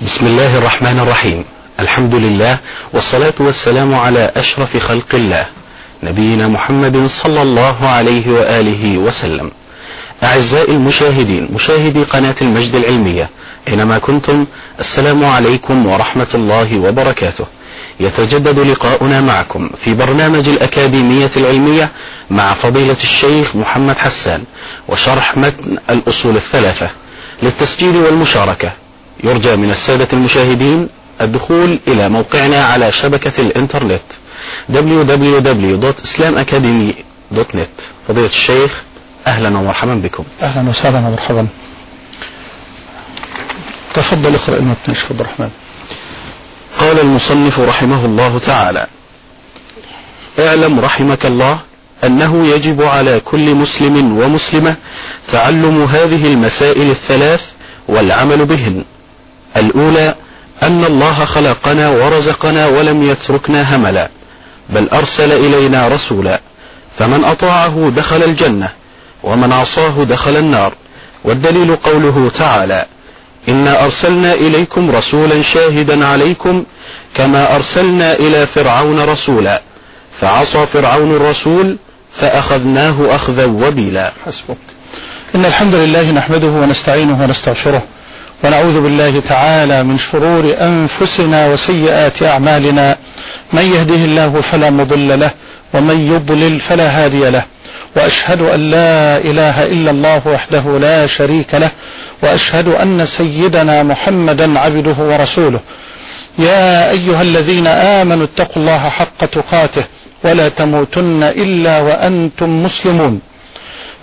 بسم الله الرحمن الرحيم الحمد لله والصلاة والسلام على أشرف خلق الله نبينا محمد صلى الله عليه وآله وسلم أعزائي المشاهدين مشاهدي قناة المجد العلمية أينما كنتم السلام عليكم ورحمة الله وبركاته يتجدد لقاؤنا معكم في برنامج الأكاديمية العلمية مع فضيلة الشيخ محمد حسان وشرح متن الأصول الثلاثة للتسجيل والمشاركة يرجى من السادة المشاهدين الدخول إلى موقعنا على شبكة الإنترنت www.islamacademy.net فضيلة الشيخ أهلا ومرحبا بكم. أهلا وسهلا ومرحبا. تفضل اقرأ المتن شيخ عبد الرحمن. قال المصنف رحمه الله تعالى اعلم رحمك الله أنه يجب على كل مسلم ومسلمة تعلم هذه المسائل الثلاث والعمل بهن. الأولى أن الله خلقنا ورزقنا ولم يتركنا هملا بل أرسل إلينا رسولا فمن أطاعه دخل الجنة ومن عصاه دخل النار والدليل قوله تعالى إنا أرسلنا إليكم رسولا شاهدا عليكم كما أرسلنا إلى فرعون رسولا فعصى فرعون الرسول فأخذناه أخذا وبيلا. حسبك. إن الحمد لله نحمده ونستعينه ونستغفره ونعوذ بالله تعالى من شرور أنفسنا وسيئات أعمالنا. من يهده الله فلا مضل له ومن يضلل فلا هادي له. وأشهد أن لا إله إلا الله وحده لا شريك له. وأشهد أن سيدنا محمدا عبده ورسوله. يا أيها الذين آمنوا اتقوا الله حق تقاته ولا تموتن إلا وأنتم مسلمون.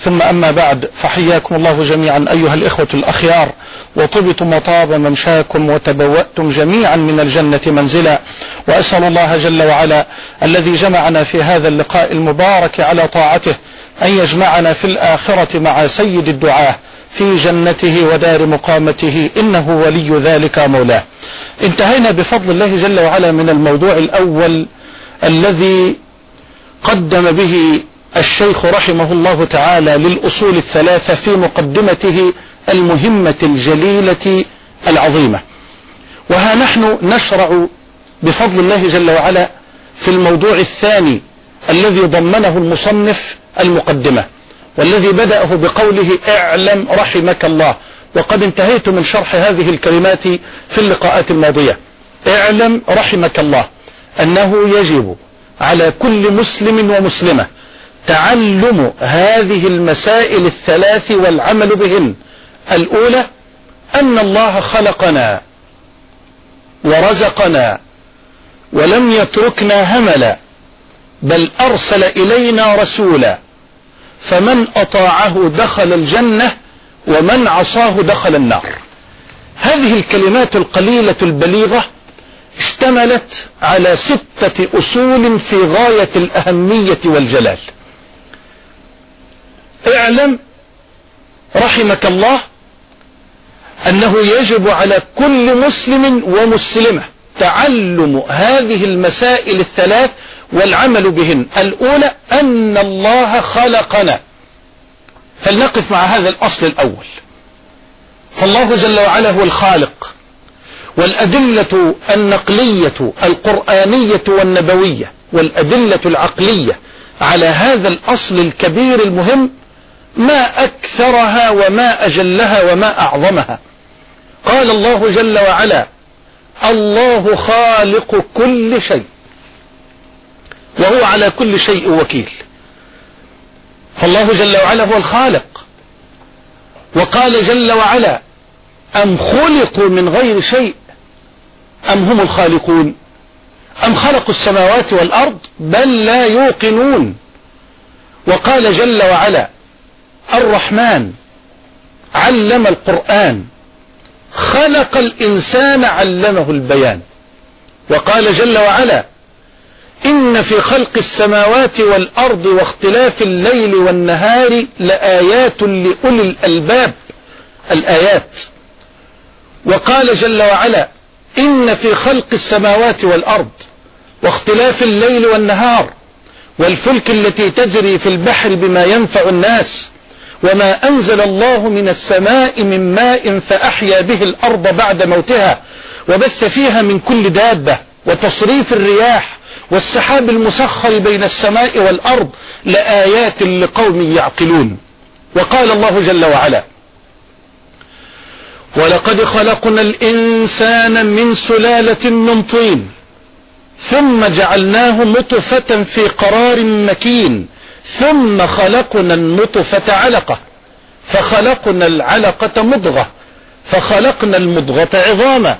ثم أما بعد فحياكم الله جميعا أيها الإخوة الأخيار وطبتم وطاب ممشاكم وتبوأتم جميعا من الجنة منزلا. وأسأل الله جل وعلا الذي جمعنا في هذا اللقاء المبارك على طاعته أن يجمعنا في الآخرة مع سيد الدعاة في جنته ودار مقامته إنه ولي ذلك مولاه. انتهينا بفضل الله جل وعلا من الموضوع الأول الذي قدم به الشيخ رحمه الله تعالى للأصول الثلاثة في مقدمته المهمة الجليلة العظيمة. وها نحن نشرع بفضل الله جل وعلا في الموضوع الثاني الذي ضمنه المصنف المقدمة والذي بدأه بقوله اعلم رحمك الله. وقد انتهيت من شرح هذه الكلمات في اللقاءات الماضية. اعلم رحمك الله أنه يجب على كل مسلم ومسلمة تعلم هذه المسائل الثلاث والعمل بهن. الأولى أن الله خلقنا ورزقنا ولم يتركنا هملا بل أرسل إلينا رسولا. فمن أطاعه دخل الجنة ومن عصاه دخل النار. هذه الكلمات القليلة البليغة اشتملت على ستة أصول في غاية الأهمية والجلال. اعلم رحمك الله أنه يجب على كل مسلم ومسلمة تعلم هذه المسائل الثلاث والعمل بهن. الأولى أن الله خلقنا. فلنقف مع هذا الأصل الأول. فالله جل وعلا هو الخالق. والأدلة النقلية القرآنية والنبوية والأدلة العقلية على هذا الأصل الكبير المهم ما أكثرها وما أجلها وما أعظمها. قال الله جل وعلا الله خالق كل شيء وهو على كل شيء وكيل. فالله جل وعلا هو الخالق. وقال جل وعلا أم خلقوا من غير شيء أم هم الخالقون؟ أم خلقوا السماوات والأرض بل لا يوقنون؟ وقال جل وعلا الرحمن علم القرآن خلق الإنسان علمه البيان. وقال جل وعلا إن في خلق السماوات والأرض واختلاف الليل والنهار لآيات لأولي الألباب الآيات. وقال جل وعلا إن في خلق السماوات والأرض واختلاف الليل والنهار والفلك التي تجري في البحر بما ينفع الناس وما أنزل الله من السماء من ماء فأحيا به الأرض بعد موتها وبث فيها من كل دابة وتصريف الرياح والسحاب المسخر بين السماء والأرض لآيات لقوم يعقلون وقال الله جل وعلا ولقد خلقنا الإنسان من سلالة من طين ثم جعلناه نطفة في قرار مكين ثم خلقنا النطفة علقة. فخلقنا العلقة مضغة. فخلقنا المضغة عظاما.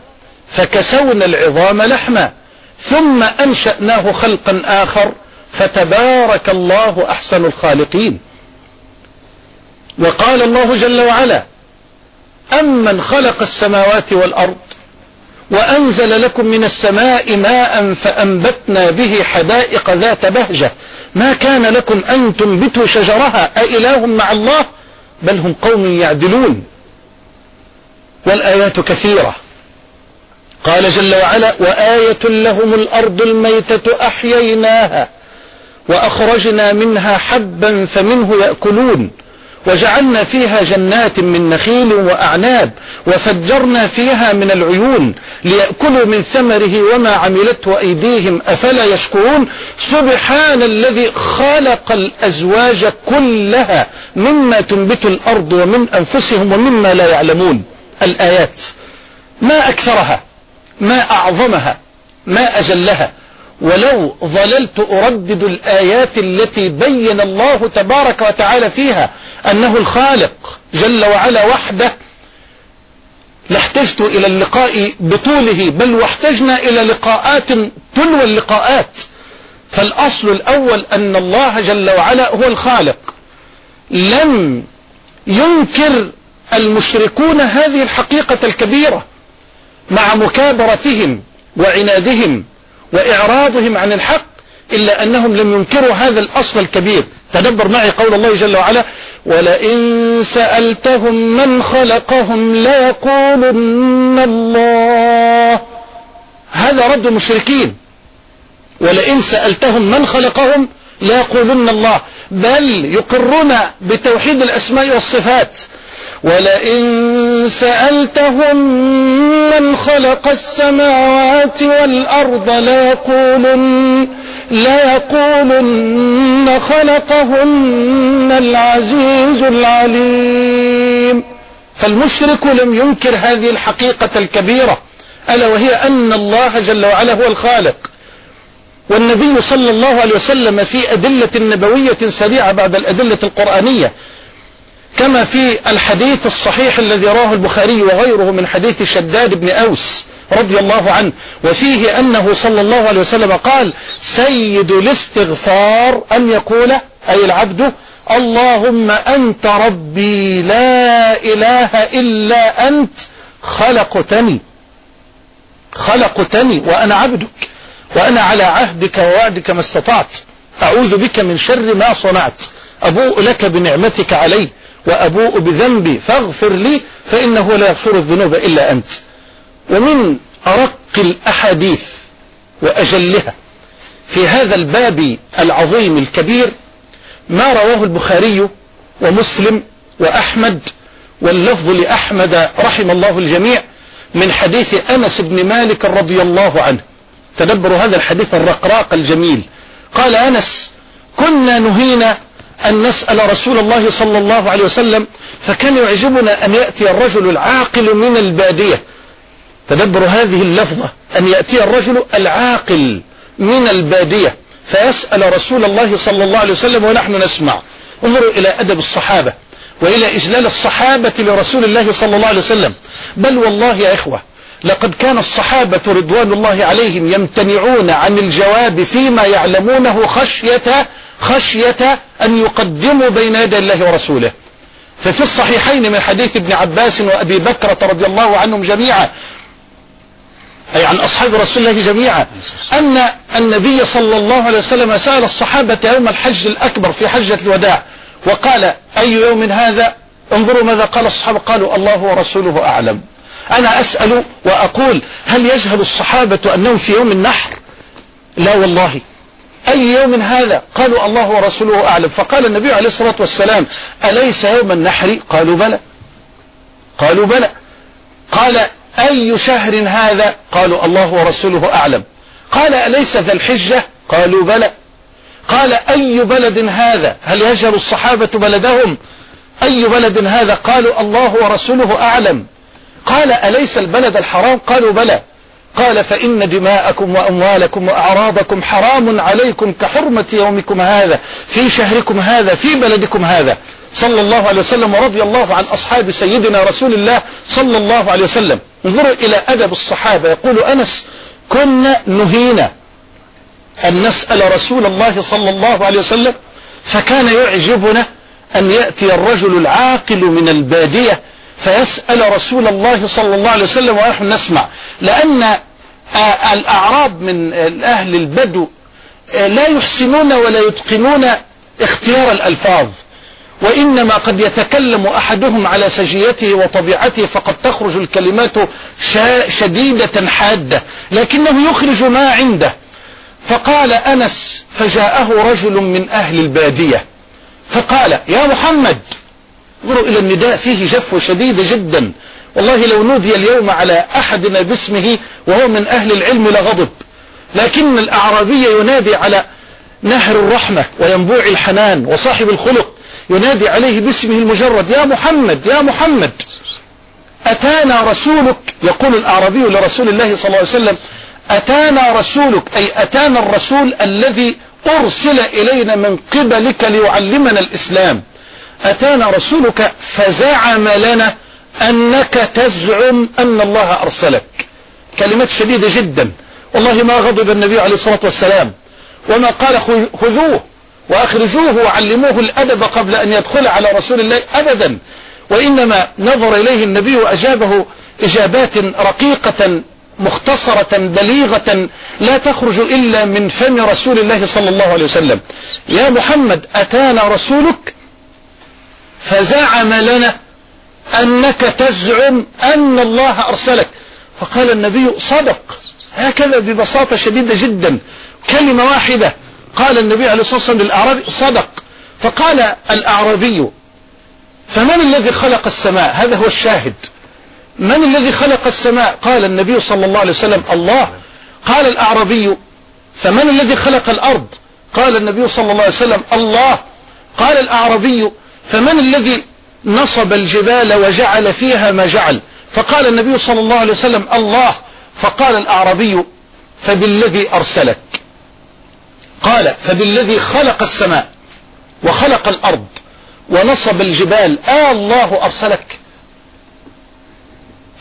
فكسونا العظام لحما. ثم أنشأناه خلقا آخر. فتبارك الله أحسن الخالقين. وقال الله جل وعلا أمن خلق السماوات والأرض وأنزل لكم من السماء ماء فأنبتنا به حدائق ذات بهجة ما كان لكم أن تنبتوا شجرها أإله مع الله؟ بل هم قوم يعدلون. والآيات كثيرة. قال جل وعلا وآية لهم الأرض الميتة أحييناها وأخرجنا منها حبا فمنه يأكلون. وجعلنا فيها جنات من نخيل وأعناب وفجرنا فيها من العيون ليأكلوا من ثمره وما عملته أيديهم أفلا يشكرون؟ سبحان الذي خلق الأزواج كلها مما تنبت الأرض ومن أنفسهم ومما لا يعلمون. الآيات. ما أكثرها ما أعظمها ما أجلها. ولو ظللت أردد الآيات التي بين الله تبارك وتعالى فيها أنه الخالق جل وعلا وحده لاحتجت إلى اللقاء بطوله بل واحتجنا إلى لقاءات تلو اللقاءات. فالأصل الأول أن الله جل وعلا هو الخالق. لم ينكر المشركون هذه الحقيقة الكبيرة مع مكابرتهم وعنادهم وإعراضهم عن الحق إلا أنهم لم ينكروا هذا الأصل الكبير. تدبر معي قول الله جل وعلا ولئن سألتهم من خلقهم ليقولن الله. هذا رد المشركين ولئن سألتهم من خلقهم ليقولن الله. بل يقرون بتوحيد الأسماء والصفات. ولئن سألتهم من خلق السماوات والأرض ليقولن ليقولن خلقهن العزيز العليم. فالمشرك لم ينكر هذه الحقيقة الكبيرة ألا وهي أن الله جل وعلا هو الخالق. والنبي صلى الله عليه وسلم في أدلة نبوية سريعة بعد الأدلة القرآنية كما في الحديث الصحيح الذي رواه البخاري وغيره من حديث شداد بن أوس رضي الله عنه وفيه أنه صلى الله عليه وسلم قال سيد الاستغفار أن يقول أي العبد اللهم أنت ربي لا إله إلا أنت خلقتني خلقتني وأنا عبدك وأنا على عهدك ووعدك ما استطعت أعوذ بك من شر ما صنعت أبوء لك بنعمتك علي وأبوء بذنبي فاغفر لي فإنه لا يغفر الذنوب إلا أنت. ومن أرق الأحاديث وأجلها في هذا الباب العظيم الكبير ما رواه البخاري ومسلم وأحمد واللفظ لأحمد رحم الله الجميع من حديث أنس بن مالك رضي الله عنه. تدبروا هذا الحديث الرقراق الجميل. قال أنس كنا نهينا أن نسأل رسول الله صلى الله عليه وسلم فكان يعجبنا أن يأتي الرجل العاقل من البادية. تدبر هذه اللفظة أن يأتي الرجل العاقل من البادية فيسأل رسول الله صلى الله عليه وسلم ونحن نسمع. انظروا إلى أدب الصحابة وإلى إجلال الصحابة لرسول الله صلى الله عليه وسلم. بل والله يا إخوة لقد كان الصحابة رضوان الله عليهم يمتنعون عن الجواب فيما يعلمونه خشية خشية أن يقدموا بين يدي الله ورسوله. ففي الصحيحين من حديث ابن عباس وأبي بكرة رضي الله عنهم جميعا أي عن أصحاب رسول الله جميعا أن النبي صلى الله عليه وسلم سأل الصحابة يوم الحج الأكبر في حجة الوداع وقال أي يوم هذا؟ انظروا ماذا قال الصحابة قالوا الله ورسوله أعلم. أنا أسأل وأقول هل يجهل الصحابة أنهم في يوم النحر؟ لا والله. أي يوم هذا؟ قالوا الله ورسوله أعلم. فقال النبي عليه الصلاة والسلام أليس يوم النحر؟ قالوا بلى. قالوا بلى. قال أي شهر هذا؟ قالوا الله ورسوله أعلم. قال أليس ذا الحجة؟ قالوا بلى. قال أي بلد هذا؟ هل يجهل الصحابة بلدهم؟ أي بلد هذا؟ قالوا الله ورسوله أعلم. قال أليس البلد الحرام؟ قالوا بلى. قال فإن دماءكم وأموالكم وأعراضكم حرام عليكم كحرمة يومكم هذا في شهركم هذا في بلدكم هذا. صلى الله عليه وسلم ورضي الله عن أصحاب سيدنا رسول الله صلى الله عليه وسلم. انظروا إلى أدب الصحابة. يقول أنس كنا نهينا أن نسأل رسول الله صلى الله عليه وسلم فكان يعجبنا أن يأتي الرجل العاقل من البادية فيسأل رسول الله صلى الله عليه وسلم ونحن نسمع. لأن الأعراب من أهل البدو لا يحسنون ولا يتقنون اختيار الألفاظ. وإنما قد يتكلم أحدهم على سجيته وطبيعته فقد تخرج الكلمات شديدة حادة لكنه يخرج ما عنده. فقال أنس فجاءه رجل من أهل البادية فقال يا محمد انظروا إلى النداء فيه جفوة شديدة جدا. والله لو نودي اليوم على أحدنا باسمه وهو من أهل العلم لغضب. لكن الأعرابي ينادي على نهر الرحمة وينبوع الحنان وصاحب الخلق. ينادي عليه باسمه المجرد يا محمد يا محمد أتانا رسولك؟ يقول الأعرابي لرسول الله صلى الله عليه وسلم أتانا رسولك أي أتانا الرسول الذي أرسل إلينا من قبلك ليعلمنا الإسلام. أتانا رسولك فزعم لنا أنك تزعم أن الله أرسلك. كلمات شديدة جدا. والله ما غضب النبي عليه الصلاة والسلام. وما قال خذوه وأخرجوه وعلموه الأدب قبل أن يدخل على رسول الله أبدا. وإنما نظر إليه النبي وأجابه إجابات رقيقة مختصرة بليغة لا تخرج إلا من فم رسول الله صلى الله عليه وسلم. يا محمد أتانا رسولك فزعم لنا أنك تزعم أن الله أرسلك. فقال النبي صدق. هكذا ببساطة شديدة جدا. كلمة واحدة. قال النبي عليه الصلاة والسلام للأعرابي صدق. فقال الأعرابي فمن الذي خلق السماء؟ هذا هو الشاهد. من الذي خلق السماء؟ قال النبي صلى الله عليه وسلم الله. قال الأعرابي فمن الذي خلق الأرض؟ قال النبي صلى الله عليه وسلم الله. قال الأعرابي فمن الذي نصب الجبال وجعل فيها ما جعل؟ فقال النبي صلى الله عليه وسلم الله. فقال الأعرابي فبالذي أرسلك. قال فبالذي خلق السماء وخلق الأرض ونصب الجبال. آه الله أرسلك.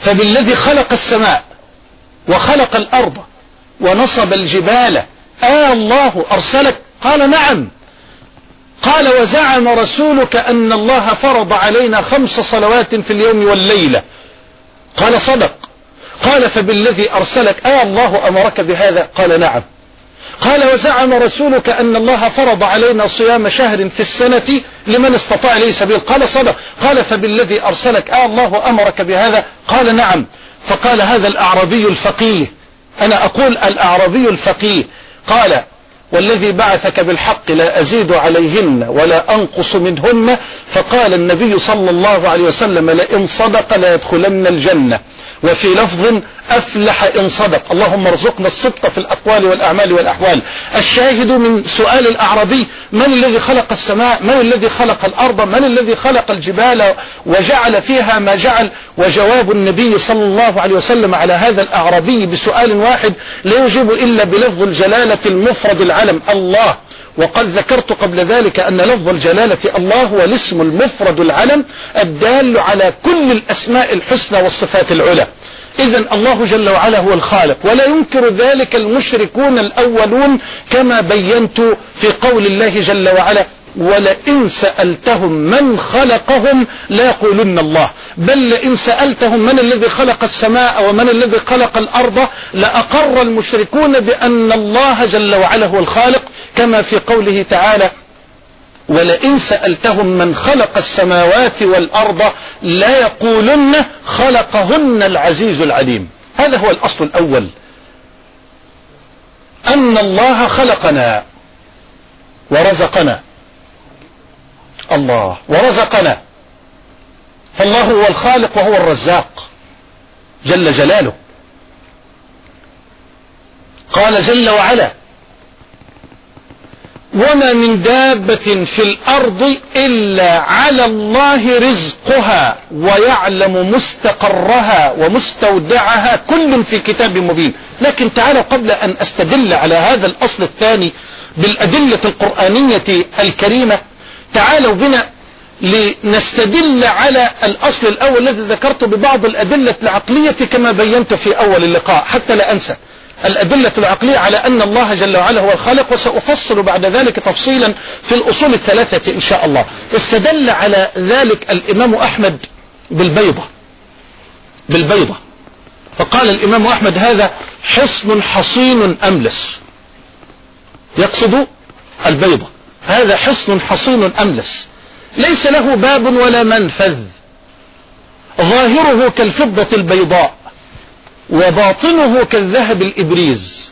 فبالذي خلق السماء وخلق الأرض ونصب الجبال. آه الله أرسلك. قال نعم. قال وزعم رسولك أن الله فرض علينا خمس صلوات في اليوم والليلة. قال صدق. قال فبالذي أرسلك آه الله أمرك بهذا؟ قال نعم. قال وزعم رسولك أن الله فرض علينا صيام شهر في السنة لمن استطاع إليه سبيل. قال صدق. قال فبالذي أرسلك آه الله أمرك بهذا؟ قال نعم. فقال هذا الأعرابي الفقيه. أنا أقول الأعرابي الفقيه. قال والذي بعثك بالحق لا أزيد عليهن ولا أنقص منهن فقال النبي صلى الله عليه وسلم لئن صدق ليدخلن الجنة. وفي لفظ أفلح إن صدق. اللهم ارزقنا الصدق في الأقوال والأعمال والأحوال. الشاهد من سؤال الأعرابي من الذي خلق السماء؟ من الذي خلق الأرض؟ من الذي خلق الجبال؟ وجعل فيها ما جعل. وجواب النبي صلى الله عليه وسلم على هذا الأعرابي بسؤال واحد لا يجيب إلا بلفظ الجلالة المفرد العلم الله. وقد ذكرت قبل ذلك أن لفظ الجلالة الله هو الاسم المفرد العلم الدال على كل الأسماء الحسنى والصفات العلى. إذا الله جل وعلا هو الخالق ولا ينكر ذلك المشركون الأولون كما بينت في قول الله جل وعلا. ولئن سألتهم من خلقهم لا يقولن الله. بل لئن سألتهم من الذي خلق السماء ومن الذي خلق الأرض لأقر المشركون بأن الله جل وعلا هو الخالق كما في قوله تعالى ولئن سألتهم من خلق السماوات والأرض لا يقولن خلقهن العزيز العليم. هذا هو الأصل الأول. أن الله خلقنا ورزقنا. الله ورزقنا. فالله هو الخالق وهو الرزاق. جل جلاله. قال جل وعلا وما من دابة في الأرض إلا على الله رزقها ويعلم مستقرها ومستودعها كل في كتاب مبين. لكن تعالوا قبل أن أستدل على هذا الأصل الثاني بالأدلة القرآنية الكريمة تعالوا بنا لنستدل على الأصل الأول الذي ذكرته ببعض الأدلة العقلية كما بينت في أول اللقاء حتى لا أنسى. الأدلة العقلية على أن الله جل وعلا هو الخالق وسأفصل بعد ذلك تفصيلا في الأصول الثلاثة إن شاء الله. استدل على ذلك الإمام أحمد بالبيضة. بالبيضة. فقال الإمام أحمد هذا حصن حصين أملس. يقصد البيضة. هذا حصن حصين أملس. ليس له باب ولا منفذ. ظاهره كالفضة البيضاء وباطنه كالذهب الإبريز.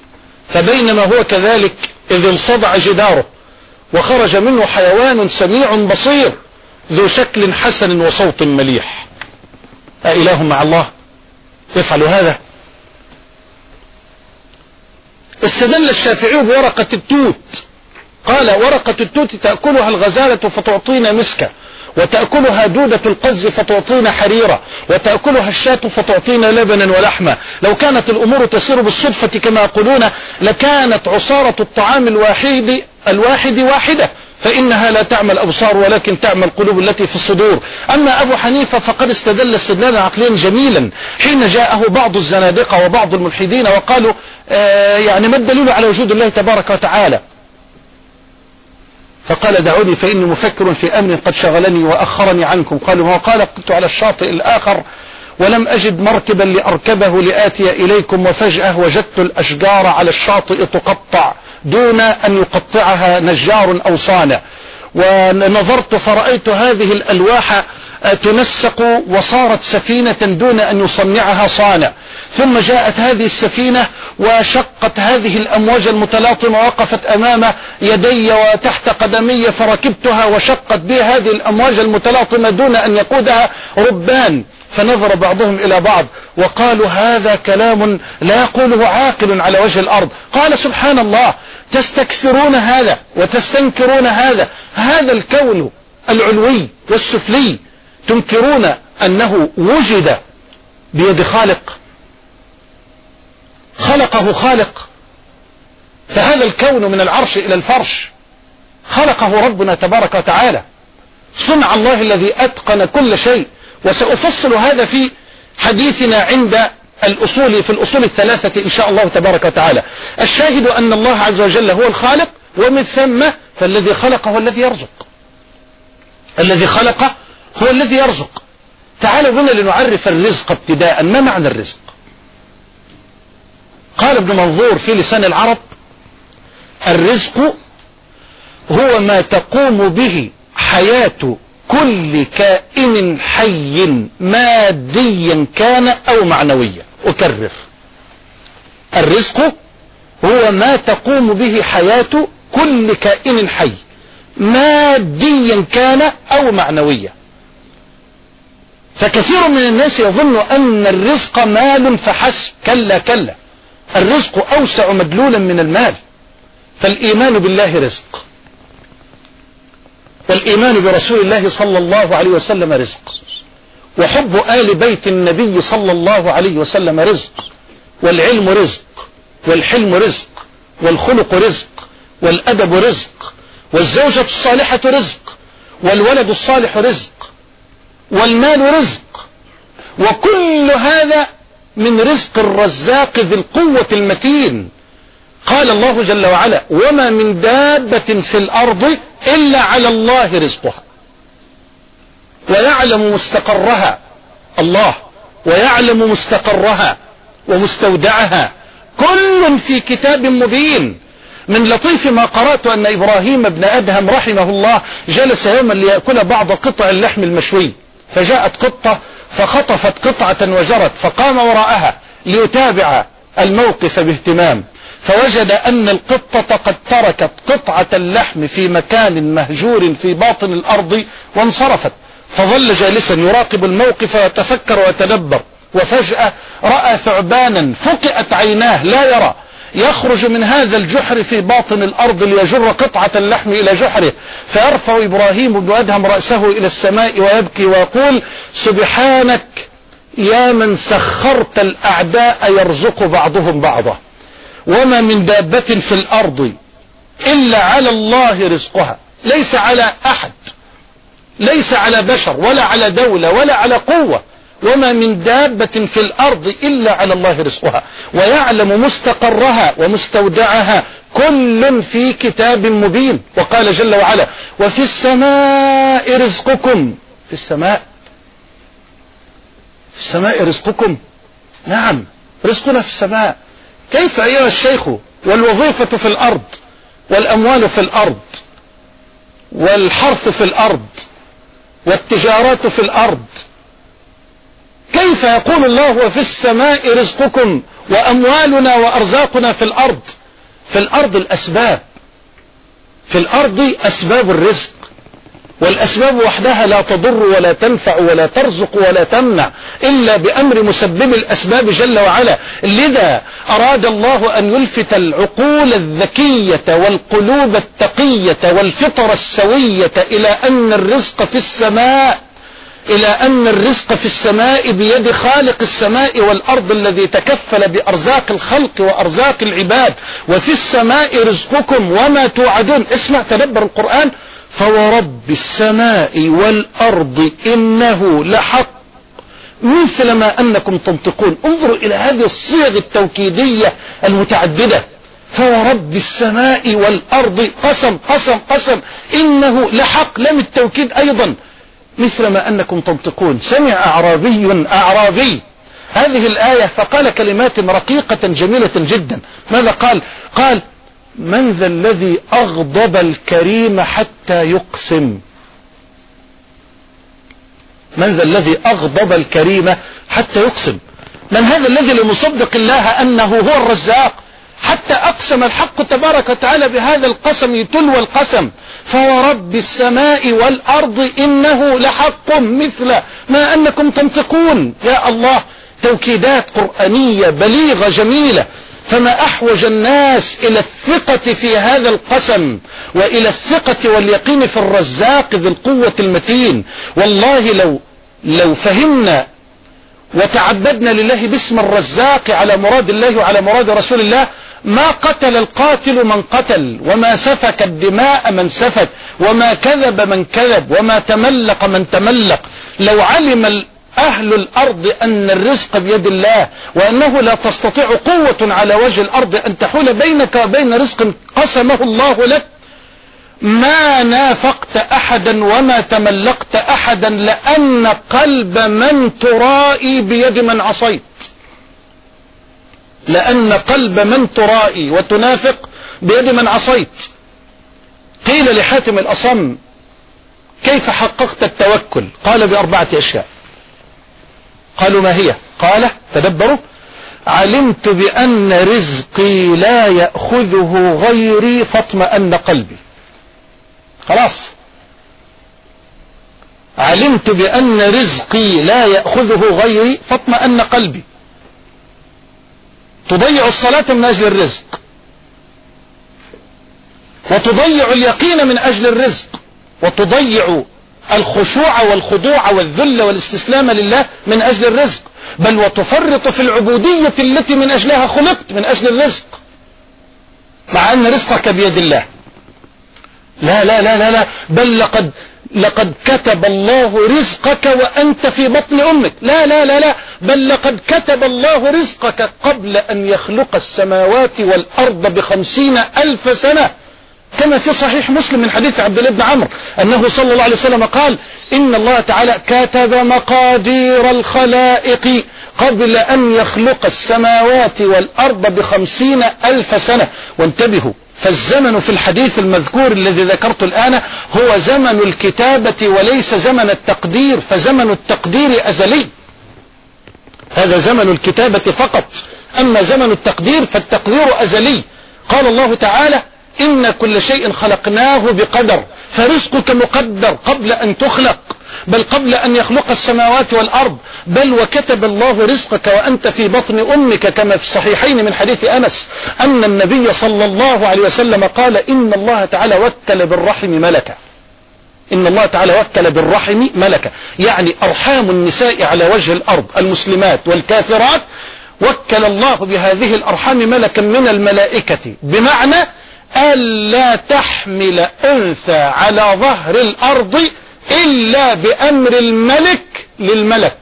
فبينما هو كذلك إذ انصدع جداره وخرج منه حيوان سميع بصير ذو شكل حسن وصوت مليح. أإله مع الله. يفعل هذا. استدل الشافعي بورقة التوت. قال ورقة التوت تأكلها الغزالة فتعطينا مسكا وتأكلها دودة القز فتعطينا حريرة وتأكلها الشاة فتعطينا لبنا ولحما لو كانت الأمور تسير بالصدفة كما يقولون لكانت عصارة الطعام الواحد الواحد واحدة فإنها لا تعمل أبصار ولكن تعمل القلوب التي في الصدور. أما أبو حنيفة فقد استدل استدلالا عقليا جميلا. حين جاءه بعض الزنادقة وبعض الملحدين وقالوا آه يعني ما الدليل على وجود الله تبارك وتعالى؟ فقال دعوني فإني مفكر في أمر قد شغلني وأخرني عنكم. قالوا وقال كنت على الشاطئ الآخر ولم أجد مركبا لأركبه لآتي إليكم وفجأة وجدت الأشجار على الشاطئ تقطع دون أن يقطعها نجار أو صانع ونظرت فرأيت هذه الألواح تنسق وصارت سفينة دون أن يصنعها صانع. ثم جاءت هذه السفينة وشقت هذه الأمواج المتلاطمة وقفت أمام يدي وتحت قدمي فركبتها وشقت بي هذه الأمواج المتلاطمة دون أن يقودها ربان. فنظر بعضهم إلى بعض وقالوا هذا كلام لا يقوله عاقل على وجه الأرض. قال سبحان الله تستكثرون هذا وتستنكرون هذا. هذا الكون العلوي والسفلي تنكرون أنه وجد بيد خالق خلقه خالق فهذا الكون من العرش إلى الفرش خلقه ربنا تبارك وتعالى. صنع الله الذي أتقن كل شيء وسأفصل هذا في حديثنا عند الأصول في الأصول الثلاثة إن شاء الله تبارك وتعالى. الشاهد أن الله عز وجل هو الخالق ومن ثم فالذي خلق هو الذي يرزق. الذي خلق هو الذي يرزق. تعالوا بنا لنعرف الرزق ابتداء ما معنى الرزق؟ قال ابن منظور في لسان العرب الرزق هو ما تقوم به حياة كل كائن حي ماديا كان أو معنويا. أكرر. الرزق هو ما تقوم به حياة كل كائن حي ماديا كان أو معنويا. فكثير من الناس يظن أن الرزق مال فحسب كلا كلا. الرزق أوسع مدلولا من المال. فالإيمان بالله رزق. والإيمان برسول الله صلى الله عليه وسلم رزق. وحب آل بيت النبي صلى الله عليه وسلم رزق. والعلم رزق. والحلم رزق. والخلق رزق. والأدب رزق. والزوجة الصالحة رزق. والولد الصالح رزق. والمال رزق. وكل هذا من رزق الرزاق ذي القوة المتين. قال الله جل وعلا وما من دابة في الأرض إلا على الله رزقها. ويعلم مستقرها الله ويعلم مستقرها ومستودعها. كل في كتاب مبين. من لطيف ما قرأت أن إبراهيم بن أدهم رحمه الله جلس يوما ليأكل بعض قطع اللحم المشوي. فجاءت قطة فخطفت قطعة وجرت فقام وراءها ليتابع الموقف باهتمام. فوجد أن القطة قد تركت قطعة اللحم في مكان مهجور في باطن الأرض وانصرفت. فظل جالسا يراقب الموقف ويتفكر ويتدبر. وفجأة رأى ثعبانا فقئت عيناه لا يرى. يخرج من هذا الجحر في باطن الأرض ليجر قطعة اللحم إلى جحره. فيرفع إبراهيم بن أدهم رأسه إلى السماء ويبكي ويقول سبحانك يا من سخرت الأعداء يرزق بعضهم بعضا. وما من دابة في الأرض إلا على الله رزقها. ليس على أحد ليس على بشر ولا على دولة ولا على قوة. وما من دابة في الأرض إلا على الله رزقها ويعلم مستقرها ومستودعها كل في كتاب مبين. وقال جل وعلا وفي السماء رزقكم. في السماء. في السماء رزقكم. نعم رزقنا في السماء. كيف أيها الشيخ والوظيفة في الأرض والأموال في الأرض والحرث في الأرض والتجارات في الأرض كيف يقول الله وفي السماء رزقكم وأموالنا وأرزاقنا في الأرض. في الأرض الأسباب. في الأرض أسباب الرزق. والأسباب وحدها لا تضر ولا تنفع ولا ترزق ولا تمنع إلا بأمر مسبب الأسباب جل وعلا. لذا أراد الله أن يلفت العقول الذكية والقلوب التقية والفطر السوية إلى أن الرزق في السماء إلى أن الرزق في السماء بيد خالق السماء والأرض الذي تكفل بأرزاق الخلق وأرزاق العباد. وفي السماء رزقكم وما توعدون. اسمع تدبر القرآن. فورب السماء والأرض إنه لحق. مثل ما أنكم تنطقون. انظروا إلى هذه الصيغ التوكيدية المتعددة. فورب السماء والأرض. قسم قسم قسم. إنه لحق. لم التوكيد أيضا. مثل ما أنكم تنطقون. سمع أعرابي أعرابي. هذه الآية فقال كلمات رقيقة جميلة جدا. ماذا قال؟ قال من ذا الذي أغضب الكريم حتى يقسم؟ من ذا الذي أغضب الكريم حتى يقسم؟ من هذا الذي لمصدق الله أنه هو الرزاق؟ حتى أقسم الحق تبارك وتعالى بهذا القسم تلو القسم. فورب السماء والأرض إنه لحق مثل ما أنكم تنطقون. يا الله توكيدات قرآنية بليغة جميلة. فما أحوج الناس إلى الثقة في هذا القسم وإلى الثقة واليقين في الرزاق ذي القوة المتين. والله لو لو فهمنا وتعبدنا لله باسم الرزاق على مراد الله وعلى مراد رسول الله ما قتل القاتل من قتل وما سفك الدماء من سفك وما كذب من كذب وما تملق من تملق. لو علم أهل الأرض أن الرزق بيد الله وأنه لا تستطيع قوة على وجه الأرض أن تحول بينك وبين رزق قسمه الله لك. ما نافقت أحدا وما تملقت أحدا لأن قلب من ترائي بيد من عصيت. لأن قلب من ترائي وتنافق بيد من عصيت. قيل لحاتم الأصم كيف حققت التوكل؟ قال بأربعة أشياء. قالوا ما هي؟ قال تدبروا علمت بأن رزقي لا يأخذه غيري فاطمأن قلبي. خلاص. علمت بأن رزقي لا يأخذه غيري فاطمأن قلبي. تضيع الصلاة من أجل الرزق. وتضيع اليقين من أجل الرزق. وتضيع الخشوع والخضوع والذل والاستسلام لله من أجل الرزق. بل وتفرط في العبودية التي من أجلها خلقت من أجل الرزق. مع أن رزقك بيد الله. لا لا لا لا لا. بل لقد لقد كتب الله رزقك وأنت في بطن أمك. لا لا لا لا. بل لقد كتب الله رزقك قبل أن يخلق السماوات والأرض بخمسين ألف سنة. كما في صحيح مسلم من حديث عبد الله بن عمرو أنه صلى الله عليه وسلم قال إن الله تعالى كتب مقادير الخلائق قبل أن يخلق السماوات والأرض بخمسين ألف سنة. وانتبهوا فالزمن في الحديث المذكور الذي ذكرت الآن هو زمن الكتابة وليس زمن التقدير فزمن التقدير أزلي. هذا زمن الكتابة فقط. أما زمن التقدير فالتقدير أزلي. قال الله تعالى إن كل شيء خلقناه بقدر فرزقك مقدر قبل أن تخلق. بل قبل أن يخلق السماوات والأرض بل وكتب الله رزقك وأنت في بطن أمك كما في الصحيحين من حديث أنس أن النبي صلى الله عليه وسلم قال إن الله تعالى وكل بالرحم ملكا. إن الله تعالى وكل بالرحم ملكا. يعني أرحام النساء على وجه الأرض المسلمات والكافرات وكل الله بهذه الأرحام ملكا من الملائكة. بمعنى ألا تحمل أنثى على ظهر الأرض إلا بأمر الملك للملك.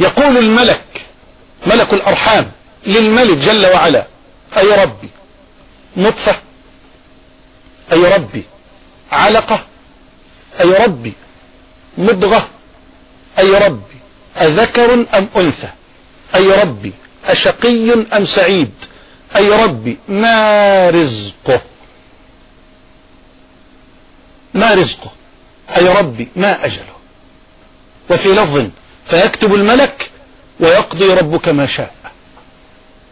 يقول الملك ملك الأرحام للملك جل وعلا أي ربي؟ نطفة أي ربي؟ علقة أي ربي؟ مضغة أي ربي؟ أذكر أم أنثى؟ أي ربي؟ أشقي أم سعيد؟ أي ربي؟ ما رزقه؟ ما رزقه. أي ربي ما أجله. وفي لفظ فيكتب الملك ويقضي ربك ما شاء.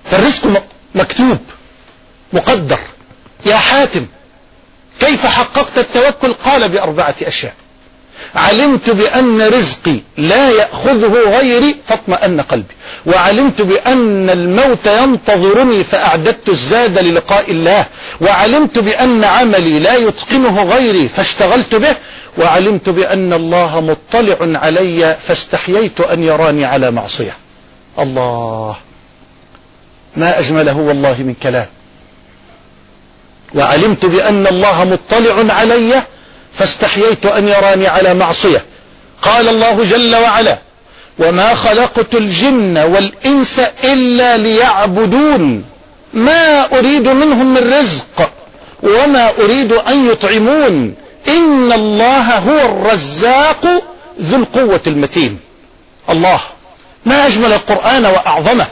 فالرزق مكتوب مقدر. يا حاتم كيف حققت التوكل؟ قال بأربعة أشياء. علمت بأن رزقي لا يأخذه غيري فاطمأن قلبي. وعلمت بأن الموت ينتظرني فأعددت الزاد للقاء الله. وعلمت بأن عملي لا يتقنه غيري فاشتغلت به. وعلمت بأن الله مطلع علي فاستحييت أن يراني على معصية. الله. ما أجمله والله من كلام. وعلمت بأن الله مطلع علي فاستحييت أن يراني على معصية. قال الله جل وعلا وما خلقت الجن والإنس إلا ليعبدون. ما أريد منهم من رزق وما أريد أن يطعمون. إن الله هو الرزاق ذو القوة المتين. الله ما أجمل القرآن وأعظمه.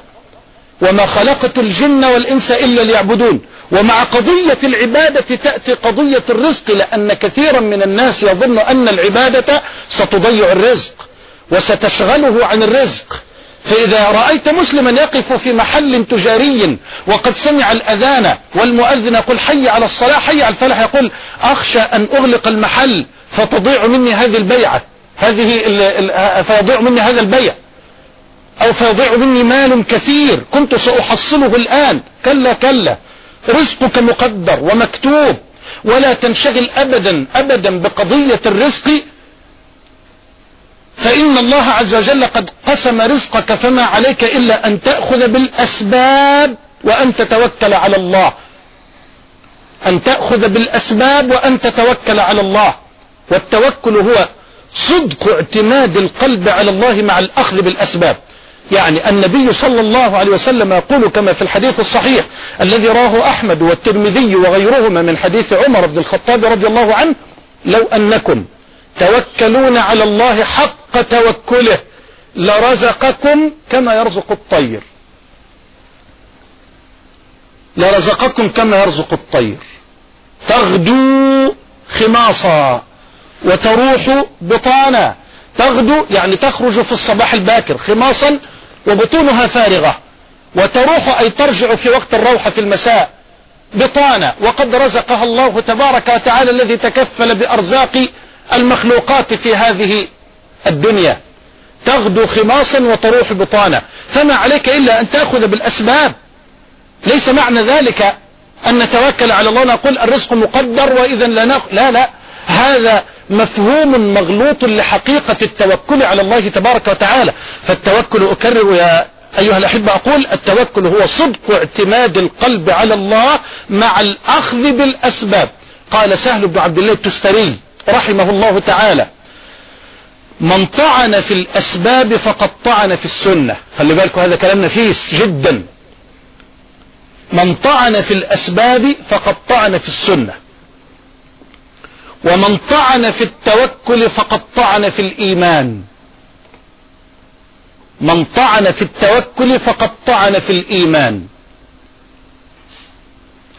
وما خلقت الجن والإنس إلا ليعبدون. ومع قضية العبادة تأتي قضية الرزق لأن كثيرا من الناس يظن أن العبادة ستضيع الرزق وستشغله عن الرزق. فإذا رأيت مسلما يقف في محل تجاري وقد سمع الأذان والمؤذن يقول حي على الصلاة حي على الفلاح يقول أخشى أن أغلق المحل فتضيع مني هذه البيعة. هذه فيضيع مني هذا البيع. أو فيضيع مني مال كثير. كنت سأحصله الآن. كلا كلا. رزقك مقدر ومكتوب. ولا تنشغل أبدا أبدا بقضية الرزق. فإن الله عز وجل قد قسم رزقك فما عليك إلا أن تأخذ بالأسباب وأن تتوكل على الله. أن تأخذ بالأسباب وأن تتوكل على الله. والتوكل هو صدق اعتماد القلب على الله مع الأخذ بالأسباب. يعني النبي صلى الله عليه وسلم يقول كما في الحديث الصحيح الذي راه أحمد والترمذي وغيرهما من حديث عمر بن الخطاب رضي الله عنه لو أنكم توكلون على الله حق توكله لرزقكم كما يرزق الطير. لرزقكم كما يرزق الطير. تغدو خماصا وتروح بطانا. تغدو يعني تخرج في الصباح الباكر خماصا وبطونها فارغة. وتروح أي ترجع في وقت الروح في المساء بطانة. وقد رزقها الله تبارك وتعالى الذي تكفل بأرزاق المخلوقات في هذه الدنيا. تغدو خماصا وتروح بطانة. فما عليك إلا أن تأخذ بالأسباب. ليس معنى ذلك أن نتوكل على الله نقول الرزق مقدر وإذا لا لا لا. هذا مفهوم مغلوط لحقيقة التوكل على الله تبارك وتعالى. فالتوكل أكرر يا أيها الأحبة أقول التوكل هو صدق اعتماد القلب على الله مع الأخذ بالأسباب. قال سهل بن عبد الله التستري رحمه الله تعالى من طعن في الأسباب فقد طعن في السنة. خلي بالكم هذا كلام نفيس جدا. من طعن في الأسباب فقد طعن في السنة. ومن طعن في التوكل فقد طعن في الإيمان. من طعن في التوكل فقد طعن في الإيمان.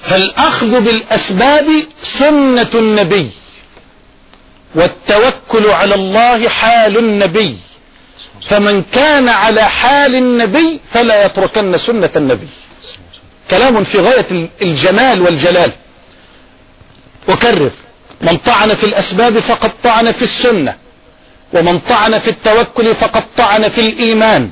فالأخذ بالأسباب سنة النبي والتوكل على الله حال النبي. فمن كان على حال النبي فلا يتركن سنة النبي. كلام في غاية الجمال والجلال. أكرر. من طعن في الأسباب فقد طعن في السنة ومن طعن في التوكل فقد طعن في الإيمان.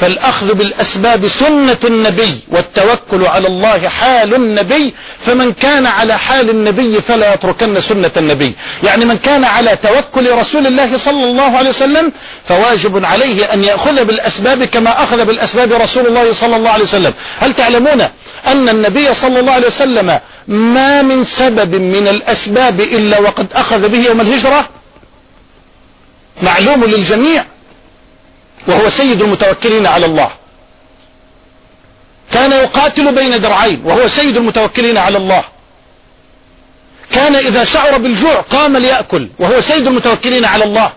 فالأخذ بالأسباب سنة النبي والتوكل على الله حال النبي فمن كان على حال النبي فلا يتركن سنة النبي. يعني من كان على توكل رسول الله صلى الله عليه وسلم فواجب عليه أن يأخذ بالأسباب كما أخذ بالأسباب رسول الله صلى الله عليه وسلم. هل تعلمون أن النبي صلى الله عليه وسلم ما من سبب من الأسباب إلا وقد أخذ به يوم الهجرة؟ معلوم للجميع. وهو سيد المتوكلين على الله. كان يقاتل بين درعين وهو سيد المتوكلين على الله. كان إذا شعر بالجوع قام ليأكل وهو سيد المتوكلين على الله.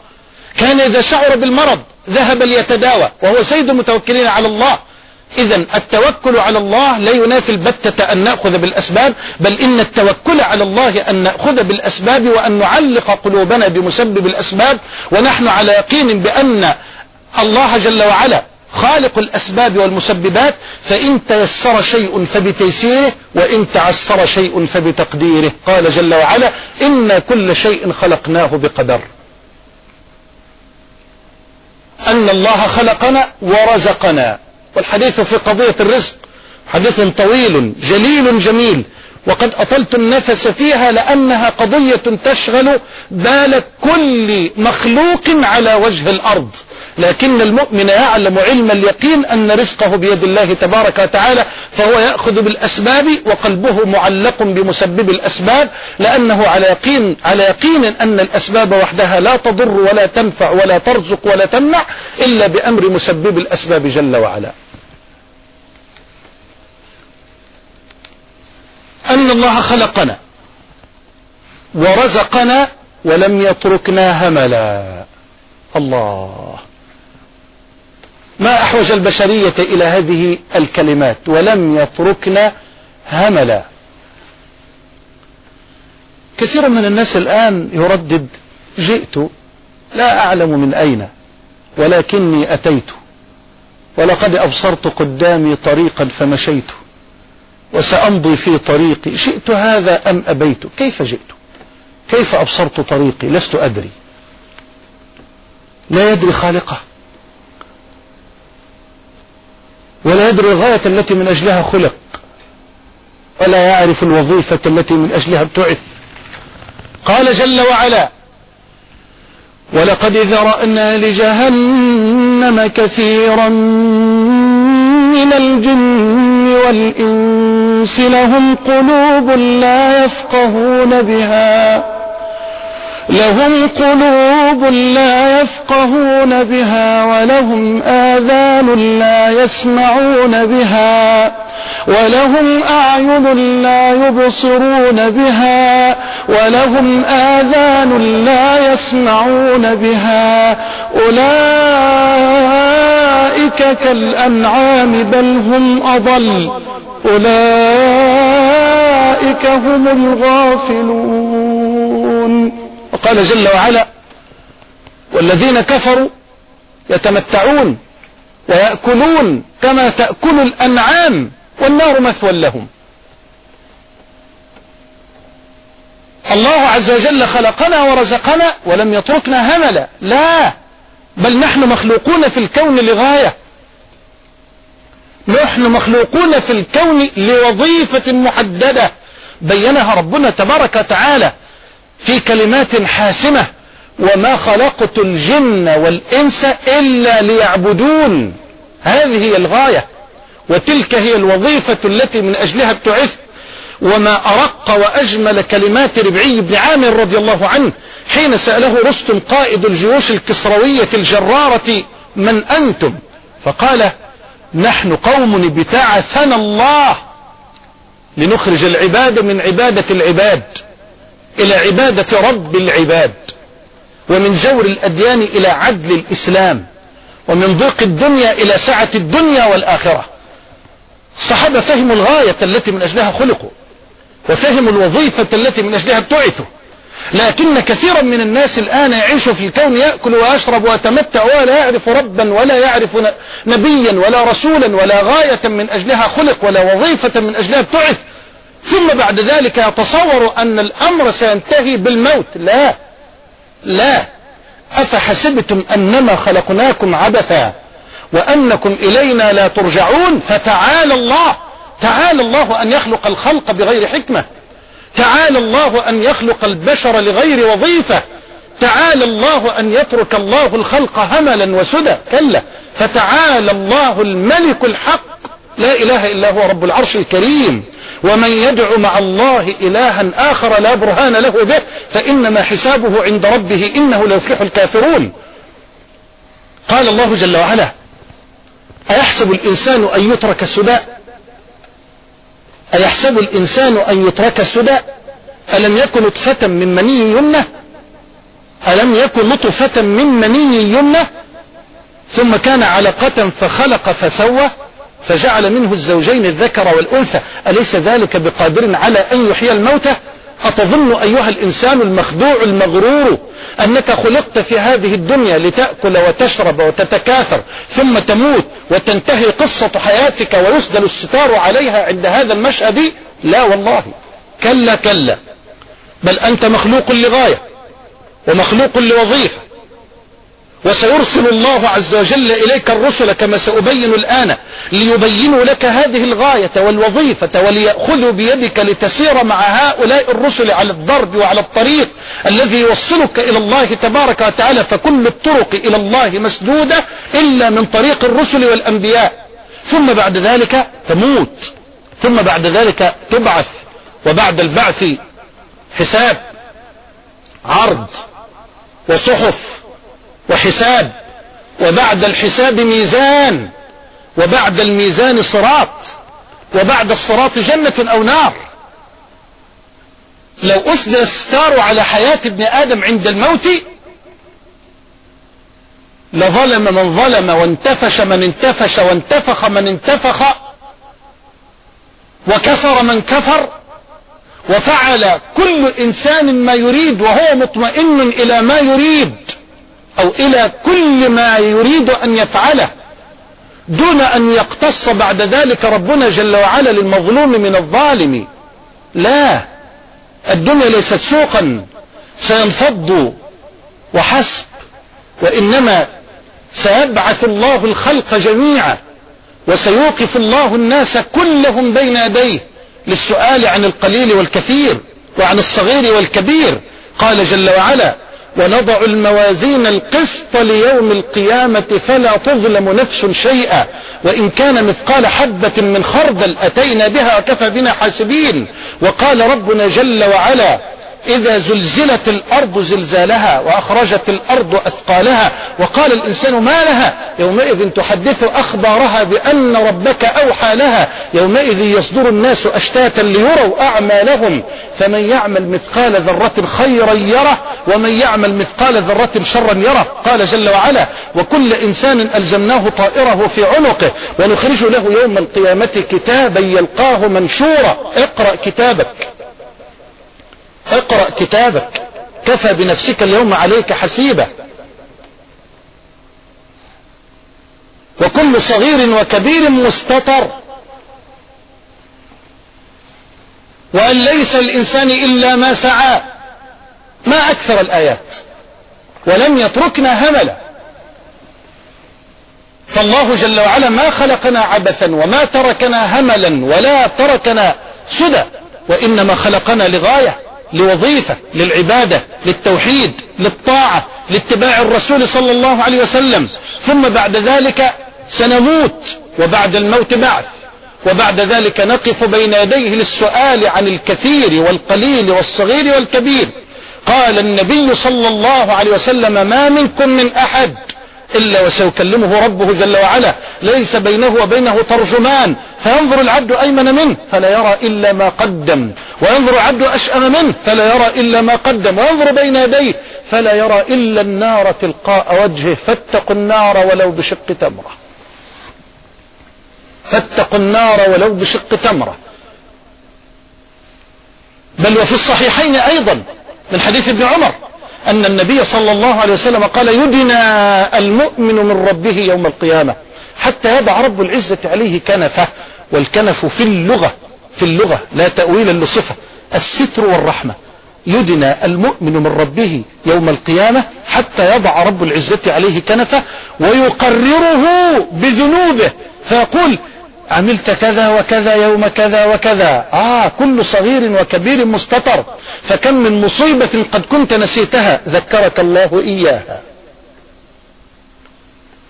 كان إذا شعر بالمرض ذهب ليتداوى وهو سيد المتوكلين على الله. إذا التوكل على الله لا ينافي البتة أن نأخذ بالأسباب بل إن التوكل على الله أن نأخذ بالأسباب وأن نعلق قلوبنا بمسبب الأسباب. ونحن على يقين بأن الله جل وعلا خالق الأسباب والمسببات فإن تيسر شيء فبتيسيره وإن تعسر شيء فبتقديره. قال جل وعلا إن كل شيء خلقناه بقدر. أن الله خلقنا ورزقنا. والحديث في قضية الرزق حديث طويل جليل جميل. وقد أطلت النفس فيها لأنها قضية تشغل بال كل مخلوق على وجه الأرض. لكن المؤمن يعلم علم اليقين أن رزقه بيد الله تبارك وتعالى فهو يأخذ بالأسباب وقلبه معلق بمسبب الأسباب لأنه على يقين, على يقين أن الأسباب وحدها لا تضر ولا تنفع ولا ترزق ولا تمنع إلا بأمر مسبب الأسباب جل وعلا. أن الله خلقنا ورزقنا ولم يتركنا هملا. الله. ما أحوج البشرية إلى هذه الكلمات؟ ولم يتركنا هملا. كثير من الناس الآن يردد جئت لا أعلم من أين ولكني أتيت ولقد أبصرت قدامي طريقا فمشيت. وسأمضي في طريقي. شئت هذا أم أبيت؟ كيف جئت؟ كيف أبصرت طريقي؟ لست أدري. لا يدري خالقه. ولا يدري الغاية التي من أجلها خلق. ولا يعرف الوظيفة التي من أجلها ابتعث. قال جل وعلا ولقد ذرأنا لجهنم كثيرا من الجن والإنس لهم قلوب لا يفقهون بها. لهم قلوب لا يفقهون بها ولهم آذان لا يسمعون بها ولهم أعين لا يبصرون بها ولهم آذان لا يسمعون بها. أولئك كالأنعام بل هم أضل. أولئك هم الغافلون. وقال جل وعلا والذين كفروا يتمتعون ويأكلون كما تأكل الأنعام والنار مثوى لهم. الله عز وجل خلقنا ورزقنا ولم يتركنا هملا لا بل نحن مخلوقون في الكون لغاية. نحن مخلوقون في الكون لوظيفة محددة. بينها ربنا تبارك وتعالى في كلمات حاسمة وما خلقت الجن والإنس إلا ليعبدون. هذه هي الغاية وتلك هي الوظيفة التي من أجلها ابتعثت وما أرق وأجمل كلمات ربعي بن عامر رضي الله عنه حين سأله رستم قائد الجيوش الكسروية الجرارة من أنتم؟ فقال نحن قوم ابتعثنا الله لنخرج العباد من عبادة العباد إلى عبادة رب العباد ومن جور الأديان إلى عدل الإسلام ومن ضيق الدنيا إلى سعة الدنيا والآخرة. الصحابة فهموا الغاية التي من أجلها خلقوا وفهموا الوظيفة التي من أجلها ابتعثوا. لكن كثيرا من الناس الآن يعيش في الكون يأكل ويشرب ويتمتع ولا يعرف ربا ولا يعرف نبيا ولا رسولا ولا غاية من أجلها خلق ولا وظيفة من أجلها ابتعث ثم بعد ذلك يتصور أن الأمر سينتهي بالموت. لا. لا. أفحسبتم أنما خلقناكم عبثا وأنكم إلينا لا ترجعون؟ فتعالى الله. تعالى الله أن يخلق الخلق بغير حكمة. تعالى الله أن يخلق البشر لغير وظيفة. تعالى الله أن يترك الله الخلق هملا وسدى. كلا. فتعالى الله الملك الحق. لا إله إلا هو رب العرش الكريم. ومن يدع مع الله إلها آخر لا برهان له به فإنما حسابه عند ربه إنه لا يفلح الكافرون. قال الله جل وعلا أيحسب الإنسان أن يترك سدى؟ أيحسب الإنسان أن يترك سدى ألم يكن نطفة من مني يمنة ألم يكن نطفة من مني يمنة ثم كان علقة فخلق فسوى فجعل منه الزوجين الذكر والأنثى. أليس ذلك بقادر على أن يحيي الموتى؟ أتظن أيها الإنسان المخدوع المغرور أنك خلقت في هذه الدنيا لتأكل وتشرب وتتكاثر ثم تموت وتنتهي قصة حياتك ويسدل الستار عليها عند هذا المشهد؟ لا والله. كلا كلا. بل أنت مخلوق لغاية ومخلوق لوظيفة. وسيرسل الله عز وجل إليك الرسل كما سأبين الآن ليبينوا لك هذه الغاية والوظيفة وليأخذوا بيدك لتسير مع هؤلاء الرسل على الضرب وعلى الطريق الذي يوصلك إلى الله تبارك وتعالى فكل الطرق إلى الله مسدودة إلا من طريق الرسل والأنبياء. ثم بعد ذلك تموت. ثم بعد ذلك تبعث. وبعد البعث حساب عرض وصحف. وحساب وبعد الحساب ميزان وبعد الميزان صراط وبعد الصراط جنة أو نار. لو أسدل الستار على حياة ابن آدم عند الموت لظلم من ظلم وانتفش من انتفش وانتفخ من انتفخ وكفر من كفر وفعل كل إنسان ما يريد وهو مطمئن إلى ما يريد. أو إلى كل ما يريد أن يفعله دون أن يقتص بعد ذلك ربنا جل وعلا للمظلوم من الظالم. لا الدنيا ليست سوقا. سينفض وحسب وإنما سيبعث الله الخلق جميعا وسيوقف الله الناس كلهم بين يديه للسؤال عن القليل والكثير وعن الصغير والكبير. قال جل وعلا ونضع الموازين القسط ليوم القيامة فلا تظلم نفس شيئا. وإن كان مثقال حبة من خردل أتينا بها وكفى بنا حاسبين. وقال ربنا جل وعلا إذا زلزلت الأرض زلزالها وأخرجت الأرض أثقالها وقال الإنسان ما لها؟ يومئذ تحدث أخبارها بأن ربك أوحى لها. يومئذ يصدر الناس أشتاتا ليروا أعمالهم. فمن يعمل مثقال ذرة خيرا يره ومن يعمل مثقال ذرة شرا يره. قال جل وعلا وكل إنسان ألزمناه طائره في عنقه ونخرج له يوم القيامة كتابا يلقاه منشورا. اقرأ كتابك. اقرأ كتابك. كفى بنفسك اليوم عليك حسيبة. وكل صغير وكبير مستطر وأن ليس الإنسان إلا ما سعى. ما أكثر الآيات. ولم يتركنا هملا. فالله جل وعلا ما خلقنا عبثا وما تركنا هملا ولا تركنا سدى. وإنما خلقنا لغاية. لوظيفة للعبادة للتوحيد للطاعة لاتباع الرسول صلى الله عليه وسلم. ثم بعد ذلك سنموت وبعد الموت بعث. وبعد ذلك نقف بين يديه للسؤال عن الكثير والقليل والصغير والكبير. قال النبي صلى الله عليه وسلم ما منكم من أحد إلا وسيكلمه ربه جل وعلا. ليس بينه وبينه ترجمان. فينظر العبد أيمن منه فلا يرى إلا ما قدم. وينظر العبد أشأم منه فلا يرى إلا ما قدم. وينظر بين يديه فلا يرى إلا النار تلقاء وجهه. فاتقوا النار ولو بشق تمرة. فاتقوا النار ولو بشق تمرة. بل وفي الصحيحين أيضا من حديث ابن عمر. أن النبي صلى الله عليه وسلم قال يدنى المؤمن من ربه يوم القيامة. حتى يضع رب العزة عليه كنفه والكنف في اللغة في اللغة لا تأويلا لصفة الستر والرحمة. يدنى المؤمن من ربه يوم القيامة حتى يضع رب العزة عليه كنفه ويقرره بذنوبه. فيقول عملت كذا وكذا يوم كذا وكذا. آه كل صغير وكبير مستطر. فكم من مصيبة قد كنت نسيتها. ذكرك الله إياها.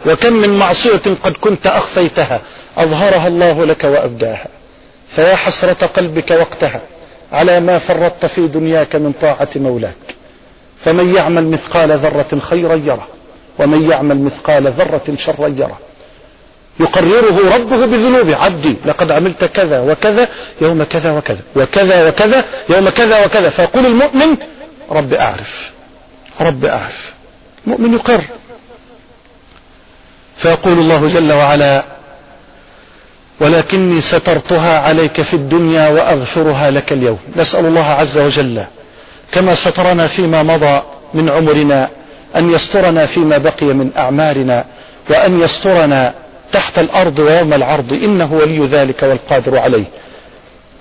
وكم من معصية قد كنت أخفيتها. أظهرها الله لك وأبداها. فيا حسرة قلبك وقتها. على ما فرطت في دنياك من طاعة مولاك. فمن يعمل مثقال ذرة خيرا يره. ومن يعمل مثقال ذرة شرا يره. يقرره ربه بذنوبه. عبدي لقد عملت كذا وكذا يوم كذا وكذا وكذا وكذا يوم كذا وكذا. فيقول المؤمن رب أعرف رب أعرف. المؤمن يقر. فيقول الله جل وعلا ولكني سترتها عليك في الدنيا وأغفرها لك اليوم. نسأل الله عز وجل كما سترنا فيما مضى من عمرنا أن يسترنا فيما بقي من أعمارنا وأن يسترنا تحت الأرض ويوم العرض إنه ولي ذلك والقادر عليه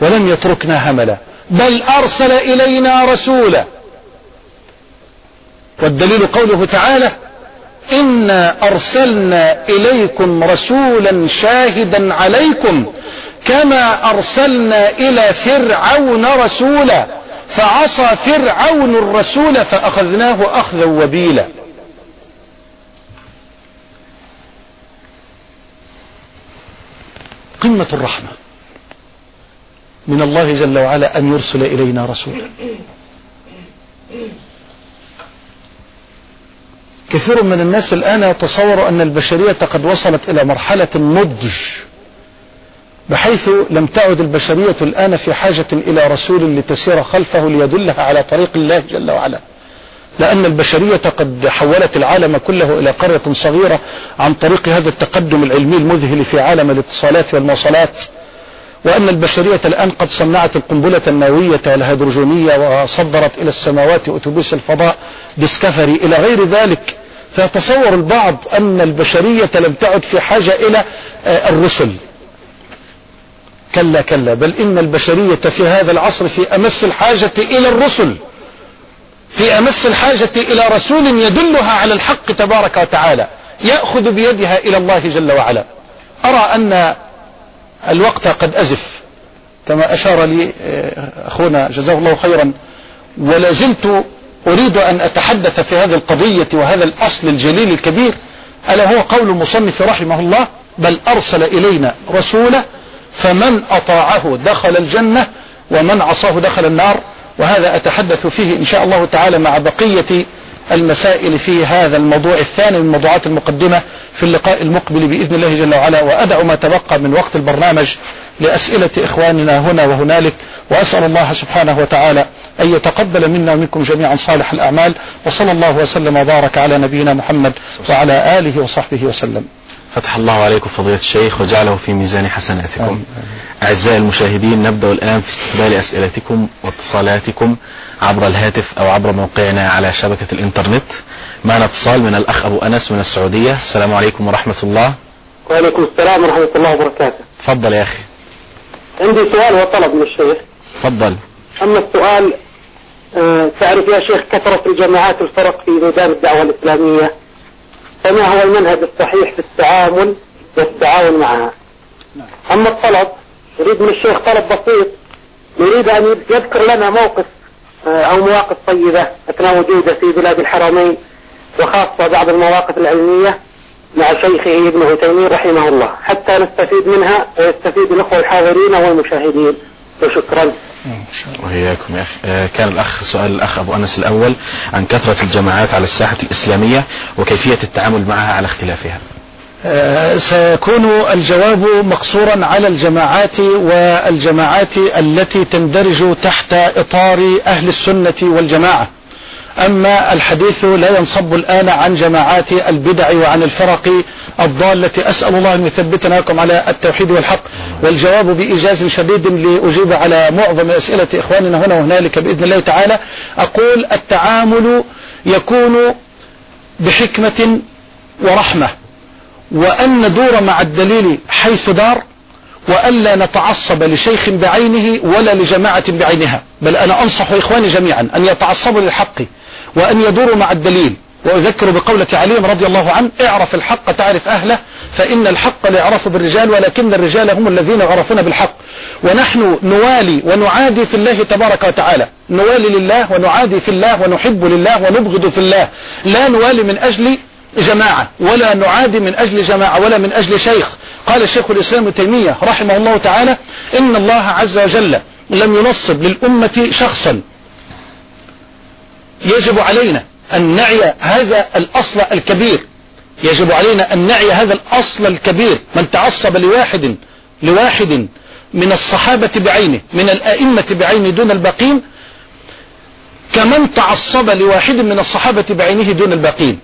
ولم يتركنا هملا بل أرسل إلينا رسولا. والدليل قوله تعالى إنا أرسلنا إليكم رسولا شاهدا عليكم كما أرسلنا إلى فرعون رسولا فعصى فرعون الرسول فأخذناه أخذا وبيلا. قمة الرحمة. من الله جل وعلا أن يرسل إلينا رسولا. كثير من الناس الآن يتصور أن البشرية قد وصلت إلى مرحلة النضج بحيث لم تعد البشرية الآن في حاجة إلى رسول لتسير خلفه ليدلها على طريق الله جل وعلا. لأن البشرية قد حولت العالم كله إلى قرية صغيرة عن طريق هذا التقدم العلمي المذهل في عالم الاتصالات والمواصلات. وأن البشرية الآن قد صنعت القنبلة النووية والهيدروجينية وصدرت إلى السماوات أتوبيس الفضاء ديسكفري. إلى غير ذلك فيتصور البعض أن البشرية لم تعد في حاجة إلى الرسل. كلا كلا بل إن البشرية في هذا العصر في أمس الحاجة إلى الرسل. في أمس الحاجة إلى رسول يدلها على الحق تبارك وتعالى يأخذ بيدها إلى الله جل وعلا. أرى أن الوقت قد أزف كما أشار لي أخونا جزاه الله خيرا ولا زلت أريد أن أتحدث في هذه القضية وهذا الأصل الجليل الكبير. ألا هو قول المصنف رحمه الله بل أرسل إلينا رسوله فمن أطاعه دخل الجنة ومن عصاه دخل النار وهذا أتحدث فيه إن شاء الله تعالى مع بقية المسائل في هذا الموضوع الثاني من موضوعات المقدمة في اللقاء المقبل بإذن الله جل وعلا. وأدع ما تبقى من وقت البرنامج لأسئلة إخواننا هنا وهنالك. وأسأل الله سبحانه وتعالى أن يتقبل منا ومنكم جميعا صالح الأعمال. وصلى الله وسلم وبارك على نبينا محمد وعلى آله وصحبه وسلم. فتح الله عليكم فضيلة الشيخ وجعله في ميزان حسناتكم. أعزائي المشاهدين نبدأ الآن في استقبال أسئلتكم واتصالاتكم عبر الهاتف أو عبر موقعنا على شبكة الإنترنت. معنا اتصال من الأخ أبو أنس من السعودية. السلام عليكم ورحمة الله. وعليكم السلام ورحمة الله وبركاته. تفضل يا أخي. عندي سؤال وطلب من الشيخ. تفضل. أما السؤال آه، تعرف يا شيخ كثرة الجماعات الفرق في ميدان الدعوة الإسلامية؟ فما هو المنهج الصحيح في التعامل والتعاون معها؟ أما الطلب نريد من الشيخ طلب بسيط. نريد أن يذكر لنا موقف آه، أو مواقف طيبة أثناء وجوده في بلاد الحرمين وخاصة بعض المواقف العلمية مع شيخه ابن عثيمين رحمه الله. حتى نستفيد منها ويستفيد الأخوة الحاضرين والمشاهدين. وشكرا. وإياكم يا أخي. آه، كان الأخ سؤال الأخ أبو أنس الأول عن كثرة الجماعات على الساحة الإسلامية وكيفية التعامل معها على اختلافها. آه، سيكون الجواب مقصورا على الجماعات والجماعات التي تندرج تحت إطار أهل السنة والجماعة. أما الحديث لا ينصب الآن عن جماعات البدع وعن الفرق الضالة. أسأل الله أن يثبتنا لكم على التوحيد والحق والجواب بإيجاز شديد لأجيب على معظم أسئلة إخواننا هنا وهنالك بإذن الله تعالى. أقول التعامل يكون بحكمة ورحمة وأن ندور مع الدليل حيث دار وألا نتعصب لشيخ بعينه ولا لجماعة بعينها. بل أنا أنصح إخواني جميعا أن يتعصبوا للحق. وأن يدوروا مع الدليل. وأذكر بقولة علي رضي الله عنه اعرف الحق تعرف أهله فإن الحق لا يعرف بالرجال ولكن الرجال هم الذين يعرفون بالحق. ونحن نوالي ونعادي في الله تبارك وتعالى. نوالي لله ونعادي في الله ونحب لله ونبغض في الله. لا نوالي من أجل جماعة ولا نعادي من أجل جماعة ولا من أجل شيخ. قال الشيخ الإسلام تيمية رحمه الله تعالى إن الله عز وجل لم ينصب للأمة شخصا. يجب علينا أن نعي هذا الأصل الكبير. يجب علينا أن نعي هذا الأصل الكبير. من تعصب لواحد لواحد من الصحابة بعينه من الأئمة بعينه دون الباقين كمن تعصب لواحد من الصحابة بعينه دون الباقين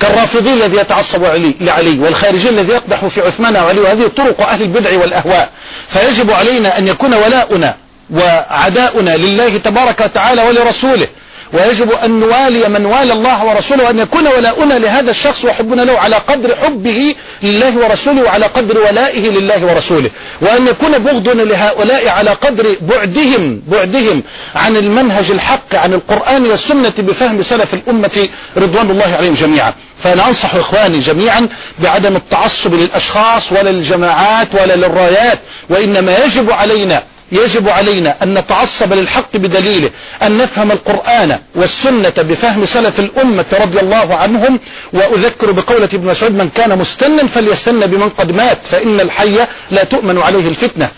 كالرافضي الذي يتعصب علي لعلي والخارجي الذي يقدح في عثمان وعلي وهذه طرق أهل البدع والأهواء. فيجب علينا أن يكون ولاؤنا وعداؤنا لله تبارك وتعالى ولرسوله. ويجب أن نوالي من والى الله ورسوله وأن يكون ولاؤنا لهذا الشخص وحبنا له على قدر حبه لله ورسوله وعلى قدر ولائه لله ورسوله. وأن يكون بغضنا لهؤلاء على قدر بعدهم بعدهم عن المنهج الحق عن القرآن والسنة بفهم سلف الأمة رضوان الله عليهم جميعا. فأنا أنصح إخواني جميعا بعدم التعصب للأشخاص ولا للجماعات ولا للرايات وإنما يجب علينا يجب علينا أن نتعصب للحق بدليله أن نفهم القرآن والسنة بفهم سلف الأمة رضي الله عنهم وأذكر بقولة ابن مسعود من كان مستنا فليستن بمن قد مات فإن الحي لا تؤمن عليه الفتنة.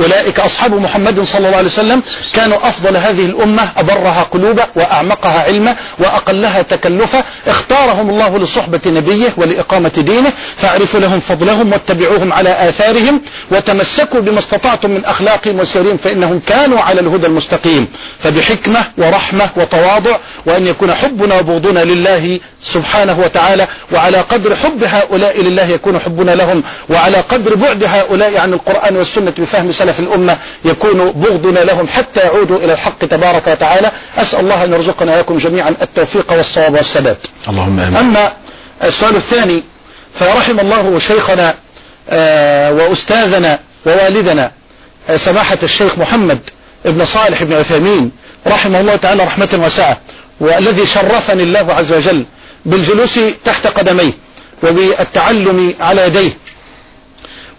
أولئك أصحاب محمد صلى الله عليه وسلم كانوا أفضل هذه الأمة أبرها قلوبا وأعمقها علما وأقلها تكلفا اختارهم الله لصحبة نبيه ولإقامة دينه فاعرفوا لهم فضلهم واتبعوهم على آثارهم وتمسكوا بما استطعتم من أخلاقهم وسيرهم فإنهم كانوا على الهدى المستقيم. فبحكمة ورحمة وتواضع وأن يكون حبنا وبغضنا لله سبحانه وتعالى وعلى قدر حب هؤلاء لله يكون حبنا لهم وعلى قدر بعد هؤلاء عن القرآن والسنة بفهم سلف الأمة يكون بغضنا لهم حتى يعودوا إلى الحق تبارك وتعالى. أسأل الله أن يرزقنا وياكم جميعا التوفيق والصواب والسداد. اللهم آمين. أما السؤال الثاني فرحم الله شيخنا آه، وأستاذنا ووالدنا آه، سماحة الشيخ محمد ابن صالح بن عثيمين رحمه الله تعالى رحمة واسعة والذي شرفني الله عز وجل بالجلوس تحت قدميه وبالتعلم على يديه.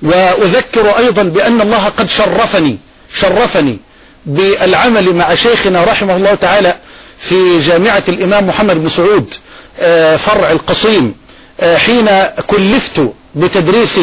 وأذكر أيضا بأن الله قد شرفني شرفني بالعمل مع شيخنا رحمه الله تعالى في جامعة الإمام محمد بن سعود آه، فرع القصيم آه، حين كلفت بتدريس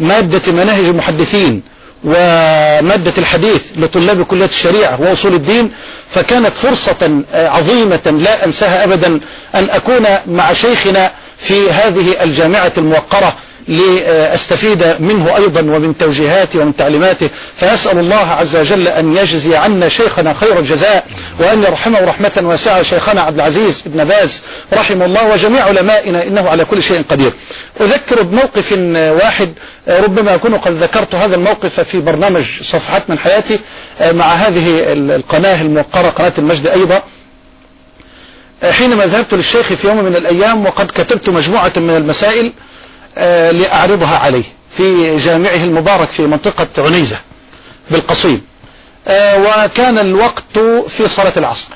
مادة مناهج المحدثين ومادة الحديث لطلاب كلية الشريعة وأصول الدين فكانت فرصة آه، عظيمة لا أنساها أبدا أن أكون مع شيخنا في هذه الجامعة الموقرة. لأستفيد منه أيضا ومن توجيهاته ومن تعليماته. فأسأل الله عز وجل أن يجزي عنا شيخنا خير الجزاء وأن يرحمه رحمة واسعة شيخنا عبد العزيز بن باز رحمه الله وجميع علمائنا إنه على كل شيء قدير. أذكر بموقف واحد ربما أكون قد ذكرت هذا الموقف في برنامج صفحات من حياتي مع هذه القناة الموقرة قناة المجد أيضا. حينما ذهبت للشيخ في يوم من الأيام وقد كتبت مجموعة من المسائل لأعرضها عليه في جامعه المبارك في منطقة عنيزة بالقصيم. آه، وكان الوقت في صلاة العصر.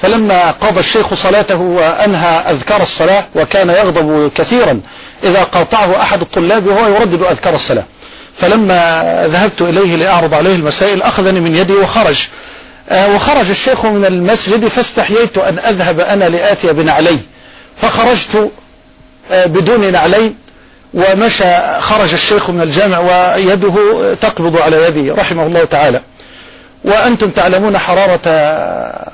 فلما قضى الشيخ صلاته وأنهى أذكار الصلاة وكان يغضب كثيرا إذا قاطعه أحد الطلاب وهو يردد أذكار الصلاة. فلما ذهبت إليه لأعرض عليه المسائل أخذني من يدي وخرج. آه، وخرج الشيخ من المسجد فاستحييت أن أذهب أنا لآتي بنعلي. فخرجت بدون نعلين ومشى خرج الشيخ من الجامع ويده تقبض على يده رحمه الله تعالى. وأنتم تعلمون حرارة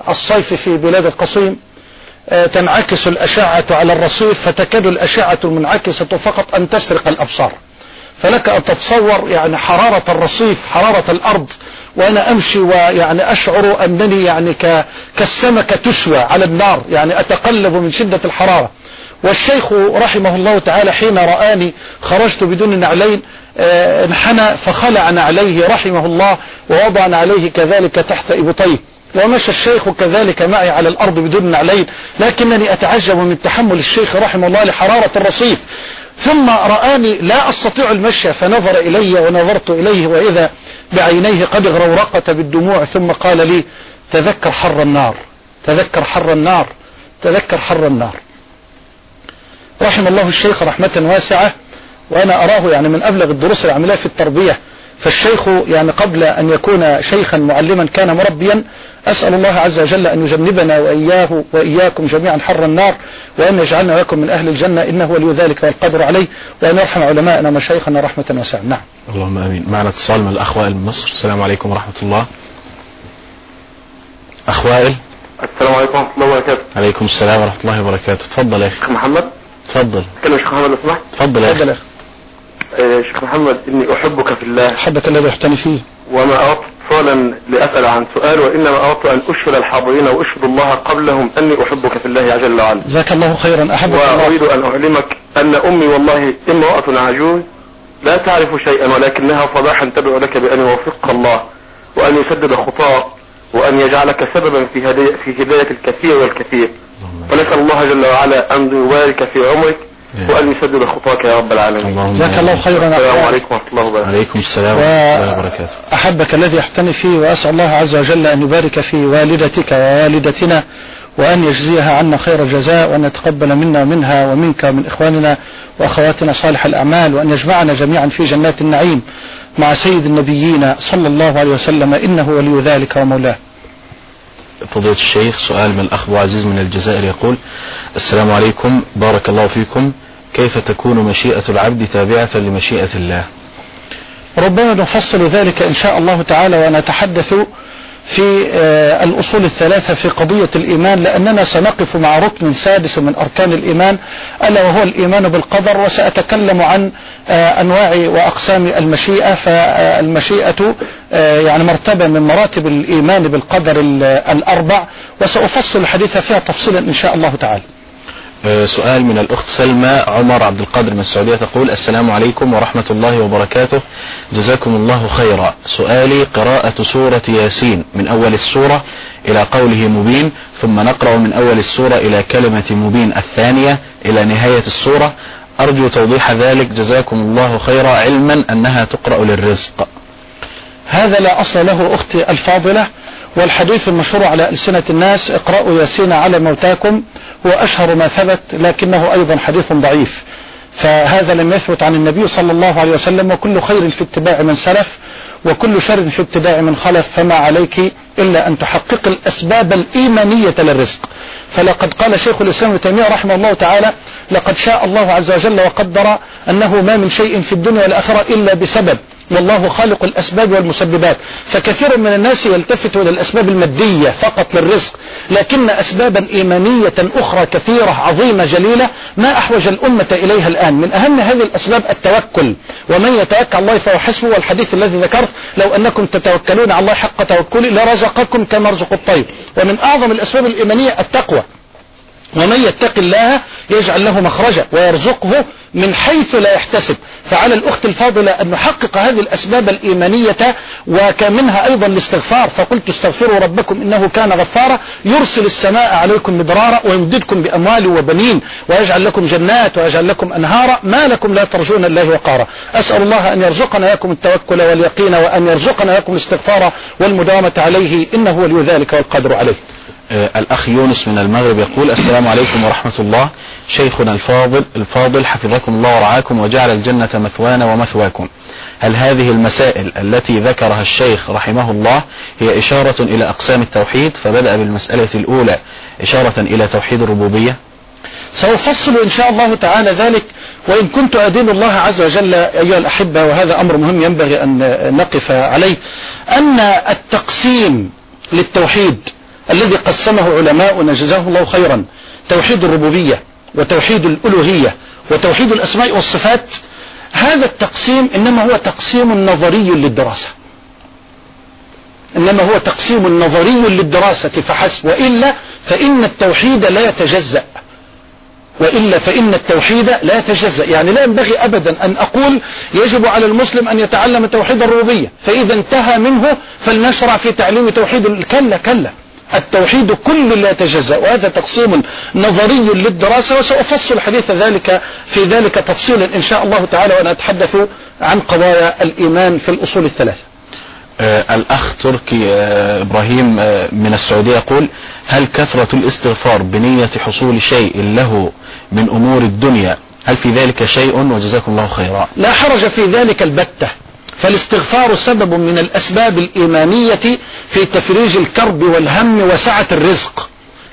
الصيف في بلاد القصيم تنعكس الأشعة على الرصيف فتكاد الأشعة المنعكسة فقط أن تسرق الأبصار. فلك أن تتصور يعني حرارة الرصيف حرارة الأرض وأنا أمشي ويعني أشعر أنني يعني كالسمكة تشوى على النار يعني أتقلب من شدة الحرارة. والشيخ رحمه الله تعالى حين رآني خرجت بدون نعلين انحنى فخلع نعليه رحمه الله ووضع نعليه كذلك تحت إبطيه. ومشى الشيخ كذلك معي على الأرض بدون نعلين لكنني أتعجب من تحمل الشيخ رحمه الله لحرارة الرصيف. ثم رآني لا أستطيع المشي فنظر إلي ونظرت إليه وإذا بعينيه قد غرورقت بالدموع ثم قال لي تذكر حر النار تذكر حر النار تذكر حر النار. رحم الله الشيخ رحمة واسعة وأنا أراه يعني من أبلغ الدروس العملية في التربية. فالشيخ يعني قبل أن يكون شيخا معلما كان مربيا أسأل الله عز وجل أن يجنبنا وإياه وإياكم جميعا حر النار وأن يجعلنا وإياكم من أهل الجنة إنه ولي ذلك والقدر عليه وأن يرحم علماءنا ومشايخنا رحمة واسعة. نعم. اللهم آمين. معنا اتصال من الاخ وائل من مصر. السلام عليكم ورحمة الله. اخ وائل السلام عليكم ورحمة الله وبركاته. عليكم السلام ورحمة الله وبركاته. تفضل يا شيخ محمد. تفضل. كلمة شيخ محمد لو سمحت تفضل يا أخي. آه، شيخ محمد إني أحبك في الله. أحبك الذي يحتني فيه. وما أردت اتصالا لأسأل عن سؤال وإنما أردت أن أشهد الحاضرين وأشهد الله قبلهم أني أحبك في الله جل وعلا جزاك الله خيرا. أحبك الله. وأريد أن أعلمك أن أمي والله امرأة عجوز لا تعرف شيئا ولكنها صباحا تدعو لك بأن يوفقك الله وأن يسدد خطاك وأن يجعلك سببا في هداية, في هداية الكثير والكثير. ونسأل الله جل وعلا أن يبارك في عمرك وأن يسدد خطاك يا رب العالمين. اللهم جزاك الله. خيرا السلام. عليكم ورحمة الله وبركاته. عليكم السلام ورحمة الله وبركاته. وأحبك الذي يحتني فيه وأسأل الله عز وجل أن يبارك في والدتك ووالدتنا وأن يجزيها عنا خير الجزاء وأن يتقبل منا ومنها ومنك ومن إخواننا وأخواتنا صالح الأعمال وأن يجمعنا جميعا في جنات النعيم مع سيد النبيين صلى الله عليه وسلم إنه ولي ذلك ومولاه. فضيلة الشيخ سؤال من الأخ عزيز من الجزائر يقول السلام عليكم بارك الله فيكم. كيف تكون مشيئة العبد تابعة لمشيئة الله؟ ربما نفصل ذلك إن شاء الله تعالى ونتحدث في آه، الأصول الثلاثة في قضية الإيمان لأننا سنقف مع ركن سادس من أركان الإيمان ألا وهو الإيمان بالقدر وسأتكلم عن آه، أنواع وأقسام المشيئة فالمشيئة آه، يعني مرتبة من مراتب الإيمان بالقدر ال- الأربع وسأفصل الحديث فيها تفصيلا إن شاء الله تعالى. سؤال من الأخت سلمى عمر عبد القادر من السعودية تقول السلام عليكم ورحمة الله وبركاته. جزاكم الله خيرا. سؤالي قراءة سورة ياسين من أول السورة إلى قوله مبين ثم نقرأ من أول السورة إلى كلمة مبين الثانية إلى نهاية السورة. أرجو توضيح ذلك. جزاكم الله خيرا. علما أنها تقرأ للرزق. هذا لا أصل له أختي الفاضلة والحديث المشهور على ألسنة الناس اقرأوا ياسين على موتاكم. هو أشهر ما ثبت لكنه أيضا حديث ضعيف. فهذا لم يثبت عن النبي صلى الله عليه وسلم وكل خير في اتباع من سلف وكل شر في ابتداع من خلف فما عليك إلا أن تحقق الأسباب الإيمانية للرزق. فلقد قال شيخ الإسلام ابن تيمية رحمه الله تعالى لقد شاء الله عز وجل وقدر أنه ما من شيء في الدنيا والآخرة إلا بسبب والله خالق الأسباب والمسببات. فكثير من الناس يلتفت إلى الأسباب المادية فقط للرزق لكن أسبابا إيمانية أخرى كثيرة عظيمة جليلة ما أحوج الأمة إليها الآن. من أهم هذه الأسباب التوكل. ومن يتوكل على الله فهو حسبه والحديث الذي ذكرت لو أنكم تتوكلون على الله حق توكله لرزقكم كما يرزق الطير ومن أعظم الأسباب الإيمانية التقوى. ومن يتق الله يجعل له مخرجا ويرزقه من حيث لا يحتسب. فعلى الأخت الفاضلة أن نحقق هذه الأسباب الإيمانية وكمنها أيضا الاستغفار. فقلت استغفروا ربكم إنه كان غفارا. يرسل السماء عليكم مدرارا ويمددكم بأموال وبنين ويجعل لكم جنات ويجعل لكم أنهارا. ما لكم لا ترجون الله وقارا. أسأل الله أن يرزقنا إياكم التوكل واليقين وأن يرزقنا إياكم الاستغفار والمداومة عليه. إنه ولي ذلك والقدر عليه. الأخ يونس من المغرب يقول السلام عليكم ورحمة الله. شيخنا الفاضل الفاضل حفظكم الله ورعاكم وجعل الجنة مثوانا ومثواكم. هل هذه المسائل التي ذكرها الشيخ رحمه الله هي إشارة إلى أقسام التوحيد؟ فبدأ بالمسألة الأولى إشارة إلى توحيد الربوبية. سأفصل إن شاء الله تعالى ذلك وإن كنت أدين الله عز وجل أيها الأحبة وهذا أمر مهم ينبغي أن نقف عليه أن التقسيم للتوحيد الذي قسمه علماؤنا جزاه الله خيرا. توحيد الربوبية وتوحيد الألوهية وتوحيد الأسماء والصفات هذا التقسيم إنما هو تقسيم نظري للدراسة. إنما هو تقسيم نظري للدراسة فحسب وإلا فإن التوحيد لا يتجزأ. وإلا فإن التوحيد لا يتجزأ. يعني لا ينبغي أبدا أن أقول يجب على المسلم أن يتعلم توحيد الربوبية فإذا انتهى منه فلنشرع في تعليم توحيد كلا كلا. التوحيد كل لا يتجزأ وهذا تقسيم نظري للدراسة وسأفصل الحديث ذلك في ذلك تفصيلا إن شاء الله تعالى وأنا أتحدث عن قضايا الإيمان في الأصول الثلاثة. آه الأخ تركي آه إبراهيم آه من السعودية يقول هل كثرة الاستغفار بنية حصول شيء له من أمور الدنيا هل في ذلك شيء؟ وجزاكم الله خيرا. لا حرج في ذلك البتة. فالاستغفار سبب من الأسباب الإيمانية في تفريج الكرب والهم وسعة الرزق.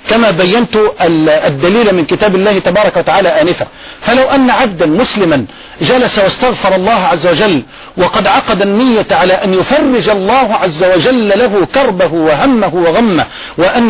كما بينت الدليل من كتاب الله تبارك وتعالى آنفا. فلو أن عبدا مسلما جلس واستغفر الله عز وجل وقد عقد النية على أن يفرج الله عز وجل له كربه وهمه وغمه وأن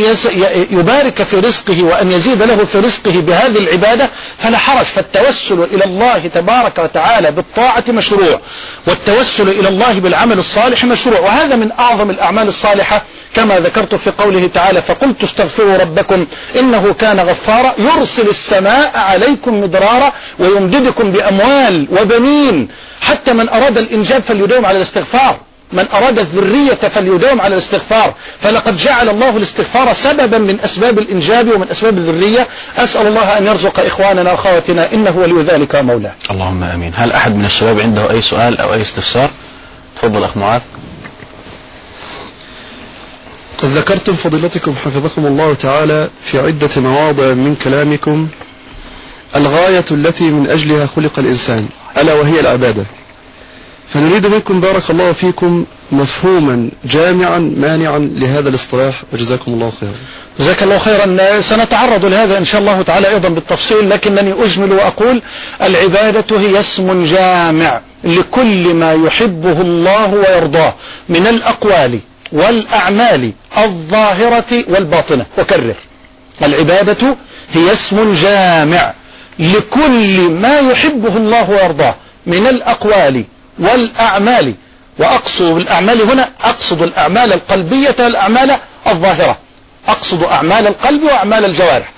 يبارك في رزقه وأن يزيد له في رزقه بهذه العبادة فلا حرج. فالتوسل إلى الله تبارك وتعالى بالطاعة مشروع والتوسل إلى الله بالعمل الصالح مشروع. وهذا من أعظم الأعمال الصالحة كما ذكرت في قوله تعالى فقلت استغفروا ربكم إنه كان غفارا يرسل السماء عليكم مدرارا ويمددكم بأموال وبنين حتى من أراد الإنجاب فليداوم على الاستغفار من أراد الذرية فليداوم على الاستغفار فلقد جعل الله الاستغفار سببا من أسباب الإنجاب ومن أسباب الذرية أسأل الله أن يرزق إخواننا وأخواتنا إنه ولي ذلك ومولاه اللهم أمين. هل أحد من الشباب عنده أي سؤال أو أي استفسار؟ تفضل أخ معاذ. قد ذكرتم فضيلتكم حفظكم الله تعالى في عدة مواضع من كلامكم. الغاية التي من أجلها خلق الإنسان ألا وهي العبادة. فنريد منكم بارك الله فيكم مفهوما جامعا مانعا لهذا الاصطلاح. وجزاكم الله خيرا. جزاك الله خيرا. سنتعرض لهذا إن شاء الله تعالى أيضا بالتفصيل لكنني أجمل وأقول العبادة هي اسم جامع لكل ما يحبه الله ويرضاه من الأقوال. والأعمال الظاهرة والباطنة. وكرر العبادة هي اسم جامع لكل ما يحبه الله ويرضاه من الأقوال والأعمال. وأقصد بالأعمال هنا أقصد الأعمال القلبية والأعمال الظاهرة. أقصد أعمال القلب وأعمال الجوارح.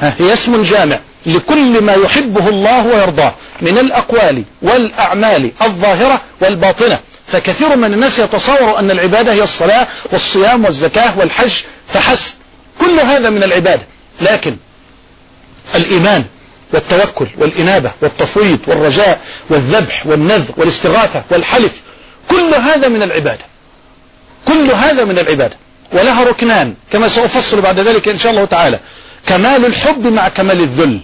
هي اسم جامع لكل ما يحبه الله ويرضاه من الأقوال والأعمال الظاهرة والباطنة. فكثير من الناس يتصور أن العبادة هي الصلاة والصيام والزكاة والحج فحسب. كل هذا من العبادة. لكن الإيمان والتوكل والإنابة والتفويض والرجاء والذبح والنذر والاستغاثة والحلف كل هذا من العبادة. كل هذا من العبادة. ولها ركنان كما سأفصل بعد ذلك إن شاء الله تعالى. كمال الحب مع كمال الذل.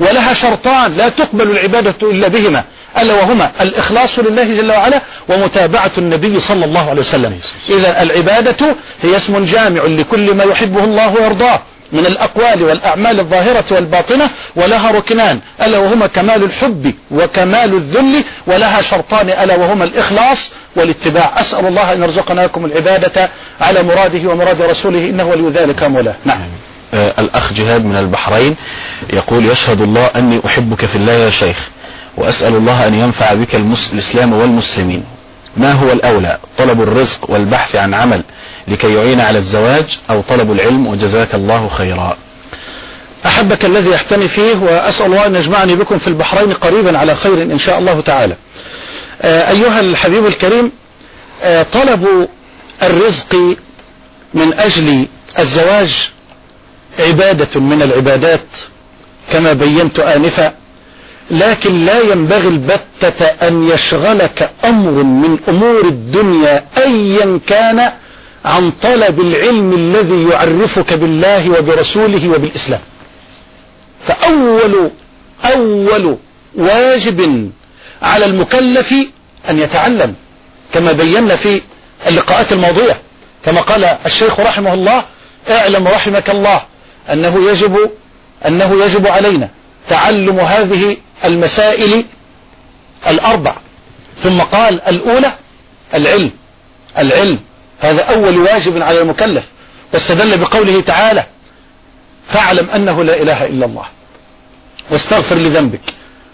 ولها شرطان لا تقبل العبادة إلا بهما. ألا وهما الإخلاص لله جل وعلا ومتابعة النبي صلى الله عليه وسلم. إذا العبادة هي اسم جامع لكل ما يحبه الله ويرضاه من الأقوال والأعمال الظاهرة والباطنة ولها ركنان ألا وهما كمال الحب وكمال الذل ولها شرطان ألا وهما الإخلاص والاتباع. أسأل الله أن يرزقنا لكم العبادة على مراده ومراد رسوله إنه ولي ذلك مولاه نعم. آه الأخ جهاد من البحرين يقول يشهد الله أني أحبك في الله يا شيخ. وأسأل الله أن ينفع بك. الإسلام والمسلمين. ما هو الأولى؟ طلب الرزق والبحث عن عمل لكي يعين على الزواج أو طلب العلم وجزاك الله خيرا. أحبك الذي يحتمي فيه وأسأل الله أن يجمعني بكم في البحرين قريبا على خير إن شاء الله تعالى. أيها الحبيب الكريم طلب الرزق من أجل الزواج عبادة من العبادات كما بينت آنفا. لكن لا ينبغي البتة أن يشغلك أمر من أمور الدنيا أيا كان عن طلب العلم الذي يعرفك بالله وبرسوله وبالإسلام. فأول أول واجب على المكلف أن يتعلم كما بينا في اللقاءات الماضية. كما قال الشيخ رحمه الله اعلم رحمك الله أنه يجب أنه يجب علينا تعلم هذه المسائل الأربع. ثم قال الأولى العلم. العلم هذا أول واجب على المكلف. واستدل بقوله تعالى فاعلم أنه لا إله إلا الله واستغفر لذنبك.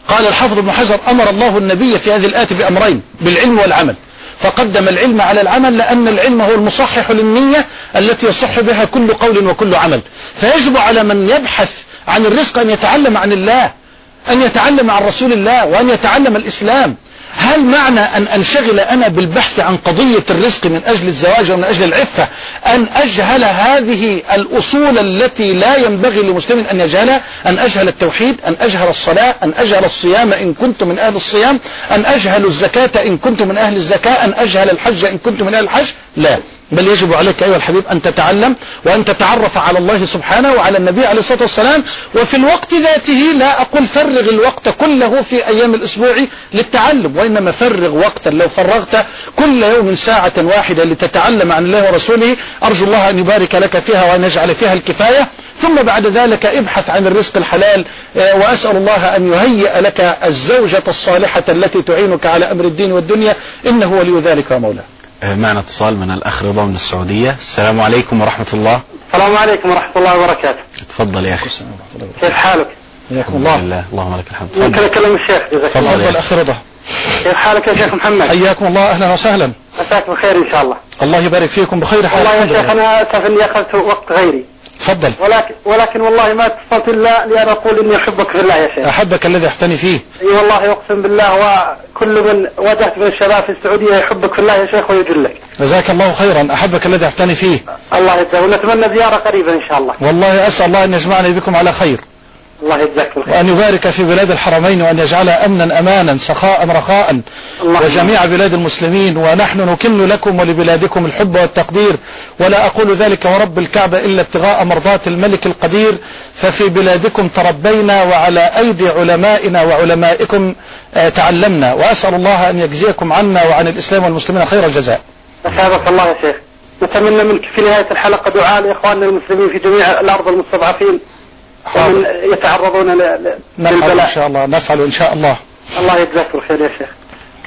قال الحافظ ابن حجر أمر الله النبي في هذه الآية بأمرين بالعلم والعمل. فقدم العلم على العمل لأن العلم هو المصحح للنية التي يصح بها كل قول وكل عمل. فيجب على من يبحث عن الرزق أن يتعلم عن الله. أن يتعلم عن رسول الله وأن يتعلم الإسلام. هل معنى أن أنشغل أنا بالبحث عن قضية الرزق من أجل الزواج ومن أجل العفة؟ أن أجهل هذه الأصول التي لا ينبغي لمسلم أن يجهلها؟ أن أجهل التوحيد؟ أن أجهل الصلاة؟ أن أجهل الصيام إن كنت من أهل الصيام؟ أن أجهل الزكاة إن كنت من أهل الزكاة؟ أن أجهل الحج إن كنت من أهل الحج؟ لا. بل يجب عليك أيها الحبيب أن تتعلم وأن تتعرف على الله سبحانه وعلى النبي عليه الصلاة والسلام. وفي الوقت ذاته لا أقول فرغ الوقت كله في أيام الأسبوع للتعلم وإنما فرغ وقتا. لو فرغت كل يوم ساعة واحدة لتتعلم عن الله ورسوله أرجو الله أن يبارك لك فيها وأن يجعل فيها الكفاية. ثم بعد ذلك ابحث عن الرزق الحلال وأسأل الله أن يهيئ لك الزوجة الصالحة التي تعينك على أمر الدين والدنيا. إنه ولي ذلك ومولاه معنا اتصال من الأخ رضا من السعودية. السلام عليكم ورحمة الله. السلام عليكم ورحمة الله وبركاته. تفضل يا أخي. كيف حالك؟ حياكم الحمد الله. لله. اللهم لك الحمد. ممكن أكلم الشيخ جزاك الله تفضل أخي. رضا. كيف حالك يا شيخ محمد؟ حياكم الله. أهلا وسهلا. مساك بخير إن شاء الله. الله يبارك فيكم بخير حال والله يا شيخ. أنا أسف إني أخذت وقت غيري. تفضل. ولكن ولكن والله ما اتصلت إلا لأن أقول إني أحبك في الله يا شيخ. أحبك الذي احتني فيه. أي والله اقسم بالله وكل من واجهت من الشباب في السعودية يحبك في الله يا شيخ ويجلك جزاك الله خيرا. أحبك الذي احتني فيه. الله يجزاك ونتمنى زيارة قريبا إن شاء الله. والله أسأل الله أن يجمعني بكم على خير. الله يجزاك بالخير وأن يبارك في بلاد الحرمين وأن يجعلها أمنا أمانا سخاء رخاء. وجميع بلاد المسلمين ونحن نكن لكم ولبلادكم الحب والتقدير. ولا أقول ذلك ورب الكعبة إلا ابتغاء مرضات الملك القدير. ففي بلادكم تربينا وعلى أيدي علمائنا وعلمائكم آه، تعلمنا. وأسأل الله أن يجزيكم عنا وعن الإسلام والمسلمين خير الجزاء. أثابك الله يا شيخ. نتمنى منك في نهاية الحلقة دعاء لإخواننا المسلمين في جميع الأرض المستضعفين. ومن يتعرضون ل- ل- نفعل إن للبلاء. شاء الله. نفعل إن شاء الله. الله يجزاك بالخير يا شيخ.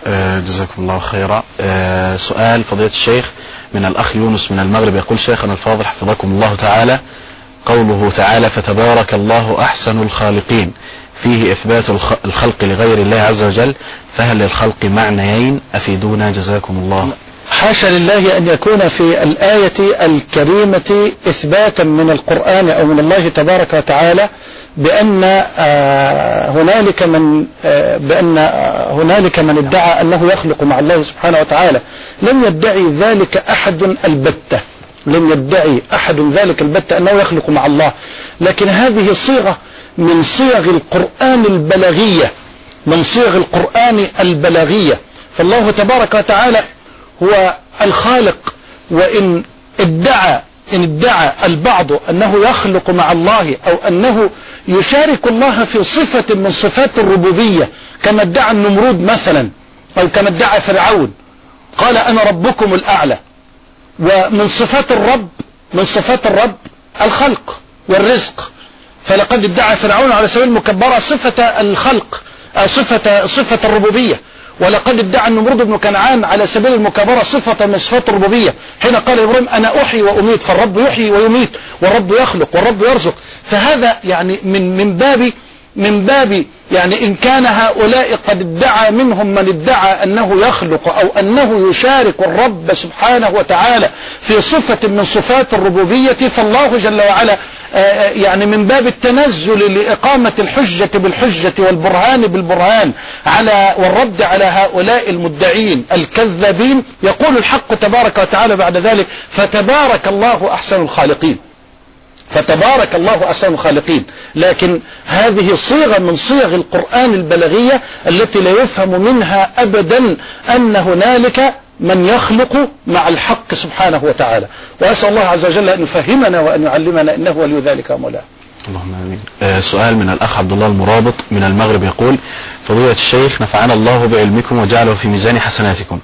آه، جزاكم الله خيرا. آه، سؤال فضيلة الشيخ من الأخ يونس من المغرب. يقول شيخنا الفاضل حفظكم الله تعالى. قوله تعالى فتبارك الله أحسن الخالقين فيه إثبات الخ- الخلق لغير الله عز وجل. فهل للخلق معنيين؟ أفيدونا. جزاكم الله. حاشا لله أن يكون في الآية الكريمة إثباتا من القرآن أو من الله تبارك وتعالى بأن آه، هنالك من آه، بأن آه، هنالك من ادعى أنه يخلق مع الله سبحانه وتعالى. لم يدعي ذلك أحد البتة. لم يدعي أحد ذلك البتة أنه يخلق مع الله. لكن هذه صيغة من صيغ القرآن البلاغية من صيغ القرآن البلاغية. فالله تبارك وتعالى هو الخالق وإن ادعى إن ادعى البعض أنه يخلق مع الله أو أنه يشارك الله في صفة من صفات الربوبية كما ادعى النمرود مثلا أو كما ادعى فرعون قال أنا ربكم الأعلى. ومن صفات الرب من صفات الرب الخلق والرزق. فلقد ادعى فرعون على سبيل المكبرة صفة الخلق آه، صفة صفة الربوبية. ولقد ادعى النمرود بن كنعان على سبيل المكابرة صفة من صفات الربوبية. حين قال إبراهيم أنا أحيي وأميت فالرب يحيي ويميت والرب يخلق والرب يرزق. فهذا يعني من من باب من باب يعني إن كان هؤلاء قد ادعى منهم من ادعى أنه يخلق أو أنه يشارك الرب سبحانه وتعالى في صفة من صفات الربوبية فالله جل وعلا آه، يعني من باب التنزل لإقامة الحجة بالحجة والبرهان بالبرهان على والرد على هؤلاء المدعين الكذابين يقول الحق تبارك وتعالى بعد ذلك فتبارك الله أحسن الخالقين. فتبارك الله أحسن الخالقين. لكن هذه صيغة من صيغ القرآن البلاغية التي لا يفهم منها أبدا أن هنالك من يخلق مع الحق سبحانه وتعالى. وأسأل الله عز وجل أن يفهمنا وأن يعلمنا إنه ولي ذلك ومولاه اللهم آمين. آه سؤال من الأخ عبد الله المرابط من المغرب يقول فضيلة الشيخ نفعنا الله بعلمكم وجعله في ميزان حسناتكم.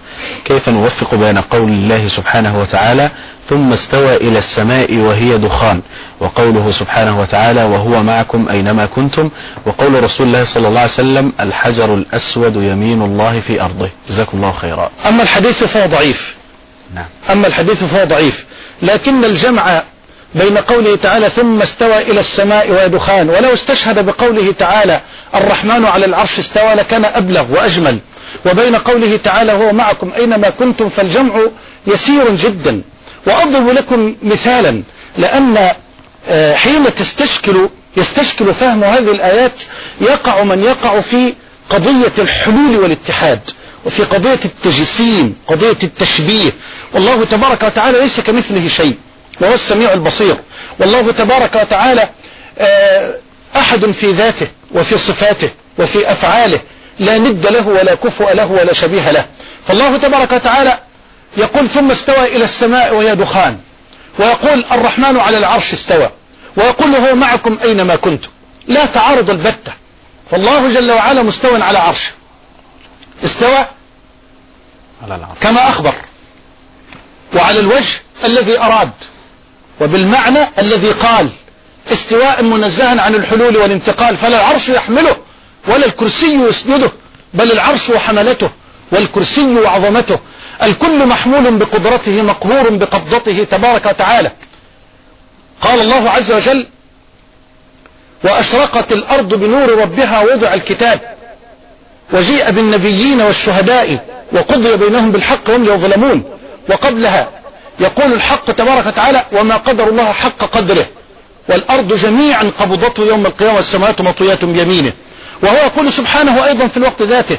كيف نوفق بين قول الله سبحانه وتعالى ثم استوى إلى السماء وهي دخان وقوله سبحانه وتعالى وهو معكم أينما كنتم وقول رسول الله صلى الله عليه وسلم الحجر الأسود يمين الله في أرضه. جزاكم الله خيرا. أما الحديث فهو ضعيف. نعم. أما الحديث فهو ضعيف. لكن الجمع بين قوله تعالى ثم استوى إلى السماء وهي دخان. ولو استشهد بقوله تعالى الرحمن على العرش استوى لكان أبلغ وأجمل. وبين قوله تعالى هو معكم أينما كنتم فالجمع يسير جدا. وأضرب لكم مثالا لأن آه، حين تستشكل يستشكل فهم هذه الآيات يقع من يقع في قضية الحلول والاتحاد وفي قضية التجسيم قضية التشبيه. والله تبارك وتعالى ليس كمثله شيء. وهو السميع البصير. والله تبارك وتعالى آه، أحد في ذاته وفي صفاته وفي أفعاله لا ند له ولا كفؤ له ولا شبيه له. فالله تبارك وتعالى يقول ثم استوى إلى السماء وهي دخان. ويقول الرحمن على العرش استوى. ويقول هو معكم أينما كنتم لا تعارض البتة. فالله جل وعلا مستوى على عرشه. استوى على العرش. كما أخبر. وعلى الوجه الذي أراد. وبالمعنى الذي قال استواء منزها عن الحلول والانتقال فلا العرش يحمله ولا الكرسي يسنده بل العرش وحملته والكرسي وعظمته. الكل محمول بقدرته مقهور بقبضته تبارك وتعالى. قال الله عز وجل وأشرقت الأرض بنور ربها وضع الكتاب وجيء بالنبيين والشهداء وقضي بينهم بالحق وهم يظلمون. وقبلها يقول الحق تبارك وتعالى وما قدر الله حق قدره والأرض جميعا قبضته يوم القيامة والسماوات مطويات بيمينه. وهو يقول سبحانه أيضا في الوقت ذاته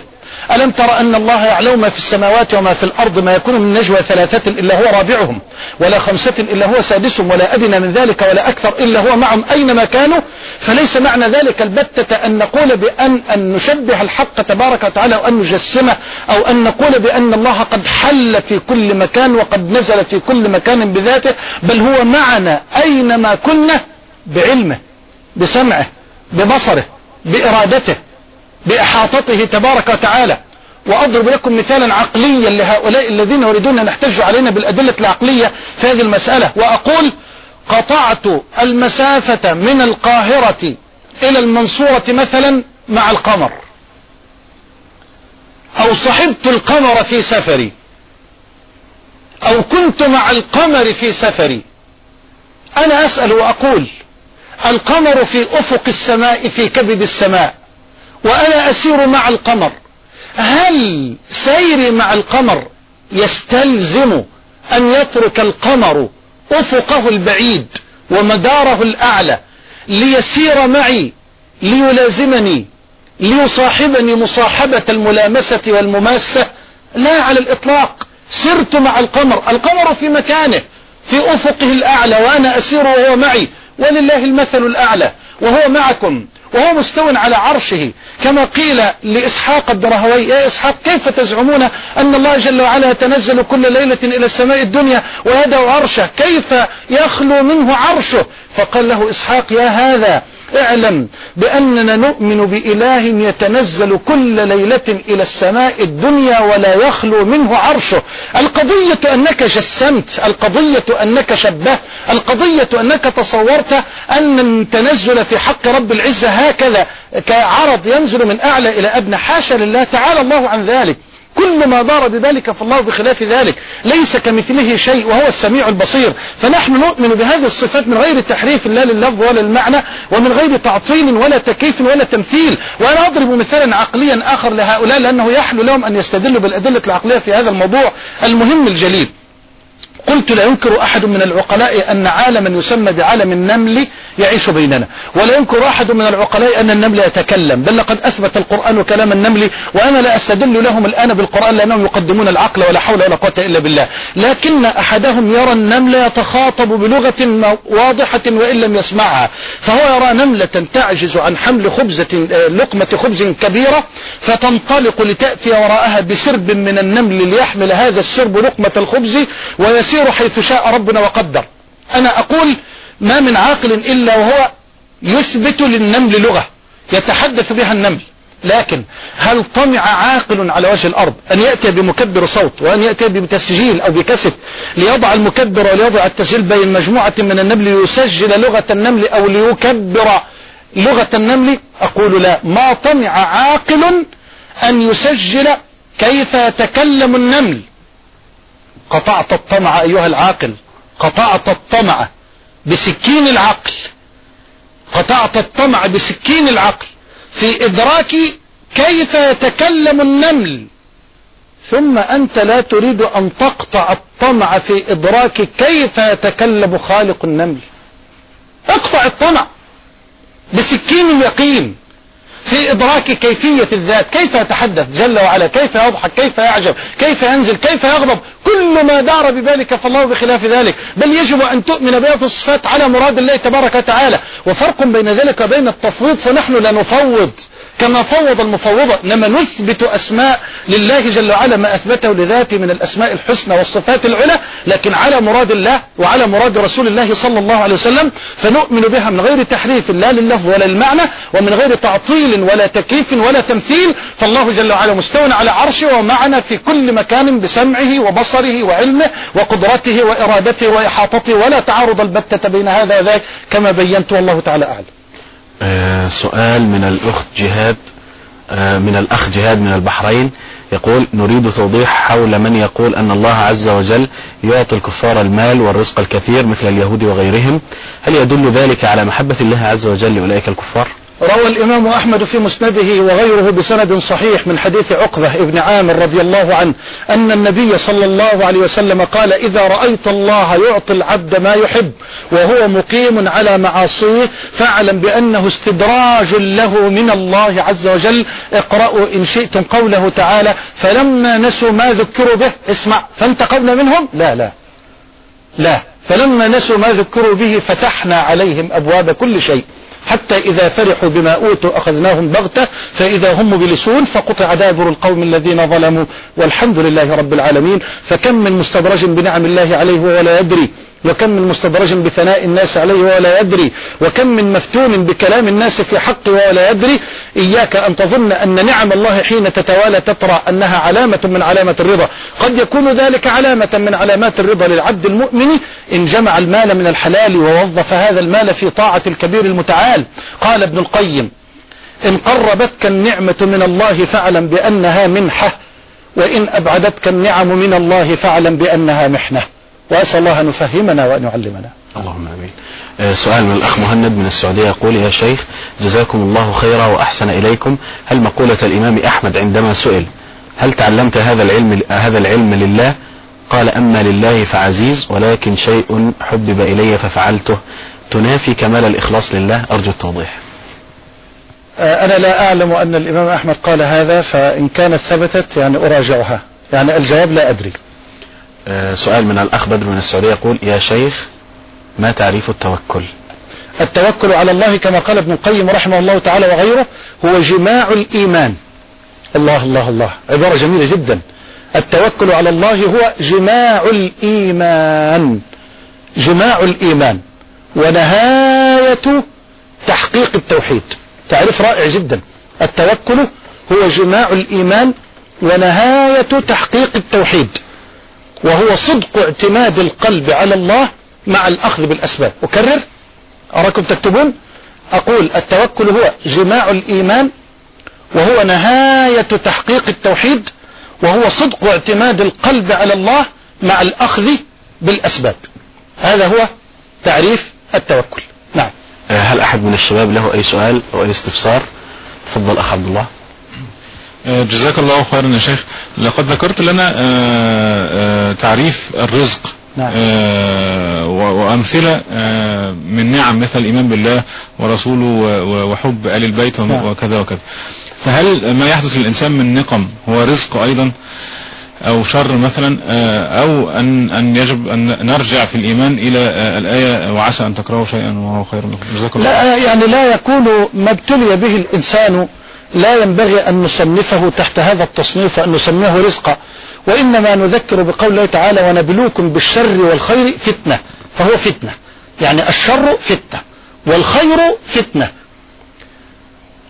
ألم تر أن الله يعلم ما في السماوات وما في الأرض ما يكون من نجوى ثلاثة إلا هو رابعهم ولا خمسة إلا هو سادسهم ولا أدنى من ذلك ولا أكثر إلا هو معهم أينما كانوا. فليس معنى ذلك البتة أن نقول بأن أن نشبه الحق تبارك وتعالى أو أن نجسمه أو أن نقول بأن الله قد حل في كل مكان وقد نزل في كل مكان بذاته بل هو معنا أينما كنا بعلمه بسمعه ببصره بإرادته. بإحاطته تبارك وتعالى. وأضرب لكم مثالا عقليا لهؤلاء الذين يريدون أن يحتجوا علينا بالأدلة العقلية في هذه المسألة. وأقول قطعت المسافة من القاهرة إلى المنصورة مثلا مع القمر. أو صحبت القمر في سفري. أو كنت مع القمر في سفري. أنا أسأل وأقول القمر في أفق السماء في كبد السماء. وأنا أسير مع القمر. هل سيري مع القمر يستلزم أن يترك القمر أفقه البعيد ومداره الأعلى ليسير معي ليلازمني ليصاحبني مصاحبة الملامسة والمماسة؟ لا على الإطلاق. سرت مع القمر. القمر في مكانه في أفقه الأعلى وأنا أسير وهو معي. ولله المثل الأعلى وهو معكم. وهو مستو على عرشه. كما قيل لإسحاق الدرهوي يا إسحاق كيف تزعمون أن الله جل وعلا يتنزل كل ليلة إلى السماء الدنيا ويدعو عرشه؟ كيف يخلو منه عرشه؟ فقال له إسحاق يا هذا اعلم بأننا نؤمن بإله يتنزل كل ليلة إلى السماء الدنيا ولا يخلو منه عرشه. القضية أنك جسمت القضية أنك شبهت القضية أنك تصورت أن التنزل في حق رب العزة هكذا كعرض ينزل من أعلى إلى أدنى حاشا لله تعالى الله عن ذلك. كل ما دار بذلك فالله بخلاف ذلك. ليس كمثله شيء وهو السميع البصير. فنحن نؤمن بهذه الصفات من غير تحريف لا لللفظ ولا المعنى ومن غير تعطيل ولا تكييف ولا تمثيل. وأنا أضرب مثالا عقليا آخر لهؤلاء لأنه يحلو لهم أن يستدلوا بالأدلة العقلية في هذا الموضوع المهم الجليل. قلت لا ينكر أحد من العقلاء أن عالما يسمى بعالم النمل يعيش بيننا. ولا ينكر أحد من العقلاء أن النمل يتكلم. بل لقد أثبت القرآن كلام النمل وأنا لا أستدل لهم الآن بالقرآن لأنهم يقدمون العقل ولا حول ولا قوة إلا بالله. لكن أحدهم يرى النمل يتخاطب بلغة واضحة وإن لم يسمعها. فهو يرى نملة تعجز عن حمل خبزة لقمة خبز كبيرة فتنطلق لتأتي وراءها بسرب من النمل ليحمل هذا السرب لقمة الخبز ويسير حيث شاء ربنا وقدر. أنا أقول ما من عاقل إلا وهو يثبت للنمل لغة يتحدث بها النمل. لكن هل طمع عاقل على وجه الأرض أن يأتي بمكبر صوت وأن يأتي بتسجيل أو بكسف ليضع المكبر وليضع التسجيل بين مجموعة من النمل ليسجل لغة النمل أو ليكبر لغة النمل؟ أقول لا. ما طمع عاقل أن يسجل كيف يتكلم النمل؟ قطعت الطمع أيها العاقل. قطعت الطمع بسكين العقل. قطعت الطمع بسكين العقل. في إدراك كيف يتكلم النمل. ثم أنت لا تريد أن تقطع الطمع في إدراك كيف يتكلم خالق النمل. اقطع الطمع بسكين اليقين. في إدراك كيفية الذات كيف يتحدث جل وعلا كيف يضحك كيف يعجب كيف ينزل كيف يغضب كل ما دار ببالك فالله بخلاف ذلك. بل يجب أن تؤمن بهذه الصفات على مراد الله تبارك وتعالى. وفرق بين ذلك وبين التفويض فنحن لا نفوض كما فوض المفوضة إنما نثبت أسماء لله جل وعلا ما أثبته لذاته من الأسماء الحسنى والصفات العلى. لكن على مراد الله وعلى مراد رسول الله صلى الله عليه وسلم فنؤمن بها من غير تحريف لا لللفظ ولا للمعنى ومن غير تعطيل ولا تكييف ولا تمثيل فالله جل وعلا مستوى على عرشه ومعنا في كل مكان بسمعه وبصره وعلمه وقدرته وإرادته وإحاطته ولا تعارض البتة بين هذا وذاك كما بينت والله تعالى أعلم آه، سؤال من الأخت جهاد آه، من الأخ جهاد من البحرين يقول نريد توضيح حول من يقول أن الله عز وجل يعطي الكفار المال والرزق الكثير مثل اليهود وغيرهم هل يدل ذلك على محبة الله عز وجل لأولئك الكفار؟ روى الإمام أحمد في مسنده وغيره بسند صحيح من حديث عقبة ابن عامر رضي الله عنه أن النبي صلى الله عليه وسلم قال إذا رأيت الله يعطي العبد ما يحب وهو مقيم على معاصيه فاعلم بأنه استدراج له من الله عز وجل. اقرأوا إن شئتم قوله تعالى فلما نسوا ما ذكروا به اسمع فانتقمنا منهم؟ لا لا. لا. فلما نسوا ما ذكروا به فتحنا عليهم أبواب كل شيء. حتى إذا فرحوا بما أوتوا أخذناهم بغتة فإذا هم مبلسون فقطع دابر القوم الذين ظلموا والحمد لله رب العالمين. فكم من مستدرج بنعم الله عليه ولا يدري. وكم من مستدرج بثناء الناس عليه ولا يدري وكم من مفتون بكلام الناس في حقه ولا يدري. إياك أن تظن أن نعم الله حين تتوالى تترى أنها علامة من علامة الرضا. قد يكون ذلك علامة من علامات الرضا للعبد المؤمن إن جمع المال من الحلال ووظف هذا المال في طاعة الكبير المتعال. قال ابن القيم إن قربتك النعمة من الله فاعلم بأنها منحة وإن أبعدتك النعم من الله فاعلم بأنها محنة. وأسأل الله أن يفهمنا وأن يعلمنا. اللهم آمين. آه، سؤال من الأخ مهند من السعودية يقول يا شيخ جزاكم الله خيرا وأحسن إليكم. هل مقولة الإمام أحمد عندما سئل هل تعلمت هذا العلم هذا العلم لله؟ قال أما لله فعزيز ولكن شيء حبب إلي ففعلته. تنافي كمال الإخلاص لله؟ أرجو التوضيح. آه، أنا لا أعلم أن الإمام أحمد قال هذا فإن كانت ثبتت يعني أراجعها. يعني الجواب لا أدري. آه، سؤال من الأخ بدر من السعودية يقول يا شيخ ما تعريف التوكل؟ التوكل على الله كما قال ابن القيم رحمه الله تعالى وغيره هو جماع الإيمان. الله الله الله. عبارة جميلة جدا. التوكل على الله هو جماع الإيمان. جماع الإيمان. ونهاية تحقيق التوحيد. تعريف رائع جدا. التوكل هو جماع الإيمان ونهاية تحقيق التوحيد. وهو صدق اعتماد القلب على الله مع الأخذ بالأسباب. أكرر؟ أراكم تكتبون؟ أقول التوكل هو جماع الإيمان وهو نهاية تحقيق التوحيد وهو صدق اعتماد القلب على الله مع الأخذ بالأسباب. هذا هو تعريف التوكل. نعم. آه، هل أحد من الشباب له أي سؤال أو أي استفسار؟ تفضل أخ عبد الله. جزاك الله خيرا يا شيخ. لقد ذكرت لنا آه، آه، تعريف الرزق. نعم. آه، وأمثلة من نعم مثل الإيمان بالله ورسوله وحب آل البيت نعم. وكذا وكذا. فهل ما يحدث للإنسان من نقم هو رزق أيضا؟ أو شر مثلا؟ أو أن أن يجب أن نرجع في الإيمان إلى الآية وعسى أن تكرهوا شيئا وهو خير لكم. جزاك الله لا يعني لا يكون ما ابتلي به الإنسان لا ينبغي أن نصنفه تحت هذا التصنيف وأن نسميه رزقا وإنما نذكر بقول الله تعالى ونبلوكم بالشر والخير فتنة فهو فتنة يعني الشر فتنة والخير فتنة.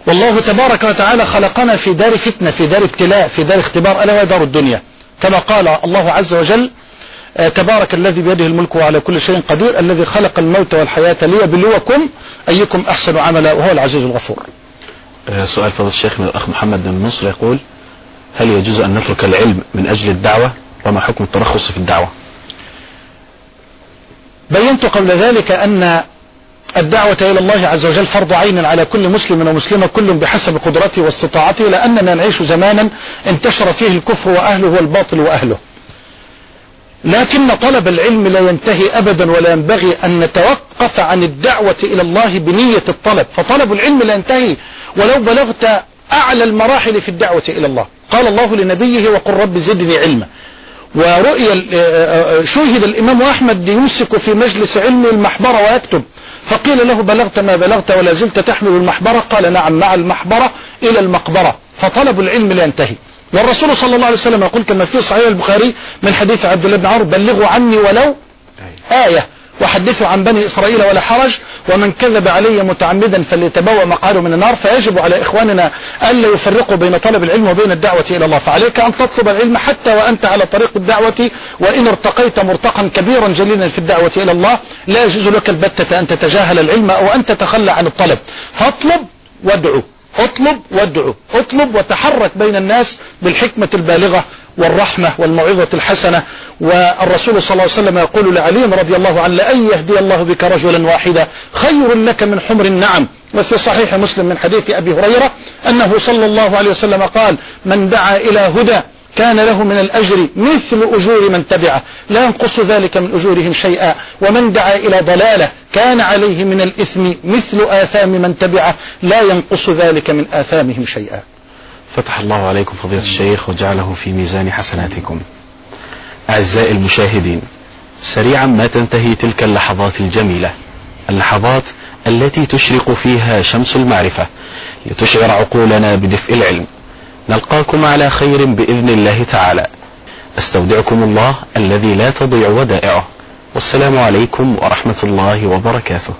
والله تبارك وتعالى خلقنا في دار فتنة في دار ابتلاء في دار اختبار ألا وهي دار الدنيا. كما قال الله عز وجل آه، تبارك الذي بيده الملك وعلى كل شيء قدير الذي خلق الموت والحياة ليبلوكم أيكم أحسن عملا وهو العزيز الغفور. سؤال فضل الشيخ من الأخ محمد بن نصر يقول هل يجوز أن نترك العلم من أجل الدعوة؟ وما حكم الترخص في الدعوة؟ بينت قبل ذلك أن الدعوة إلى الله عز وجل فرض عين على كل مسلم ومسلمة كل بحسب قدرته واستطاعته لأننا نعيش زمانا انتشر فيه الكفر وأهله والباطل وأهله. لكن طلب العلم لا ينتهي أبدا ولا ينبغي أن نتوقف عن الدعوة إلى الله بنية الطلب. فطلب العلم لا ينتهي ولو بلغت أعلى المراحل في الدعوة إلى الله. قال الله لنبيه وقل رب زدني علما. ورؤي شهد الإمام أحمد يمسك في مجلس علمه المحبرة ويكتب. فقيل له بلغت ما بلغت ولا زلت تحمل المحبرة؟ قال نعم مع المحبرة إلى المقبرة. فطلب العلم لا ينتهي. والرسول صلى الله عليه وسلم يقول كما في صحيح البخاري من حديث عبد الله بن عمرو بلغوا عني ولو آية وحدثوا عن بني إسرائيل ولا حرج ومن كذب علي متعمدا فليتبوأ مقعده من النار فيجب على إخواننا ألا يفرقوا بين طلب العلم وبين الدعوة إلى الله. فعليك أن تطلب العلم حتى وأنت على طريق الدعوة وإن ارتقيت مرتقا كبيرا جليلا في الدعوة إلى الله لا يجوز لك البتة أن تتجاهل العلم أو أن تتخلى عن الطلب. فاطلب وادعو. اطلب وادعو. اطلب وتحرك بين الناس بالحكمة البالغة والرحمة والموعظة الحسنة. والرسول صلى الله عليه وسلم يقول لعلي رضي الله عنه لأن يهدي الله بك رجلا واحدا خير لك من حمر النعم. وفي صحيح مسلم من حديث أبي هريرة أنه صلى الله عليه وسلم قال من دعا إلى هدى كان له من الأجر مثل أجور من تبعه. لا ينقص ذلك من أجورهم شيئا. ومن دعا إلى ضلالة كان عليه من الإثم مثل آثام من تبعه. لا ينقص ذلك من آثامهم شيئا. فتح الله عليكم فضيلة الشيخ وجعله في ميزان حسناتكم. أعزائي المشاهدين سريعا ما تنتهي تلك اللحظات الجميلة. اللحظات التي تشرق فيها شمس المعرفة لتشعر عقولنا بدفء العلم. نلقاكم على خير بإذن الله تعالى. أستودعكم الله الذي لا تضيع ودائعه. والسلام عليكم ورحمة الله وبركاته.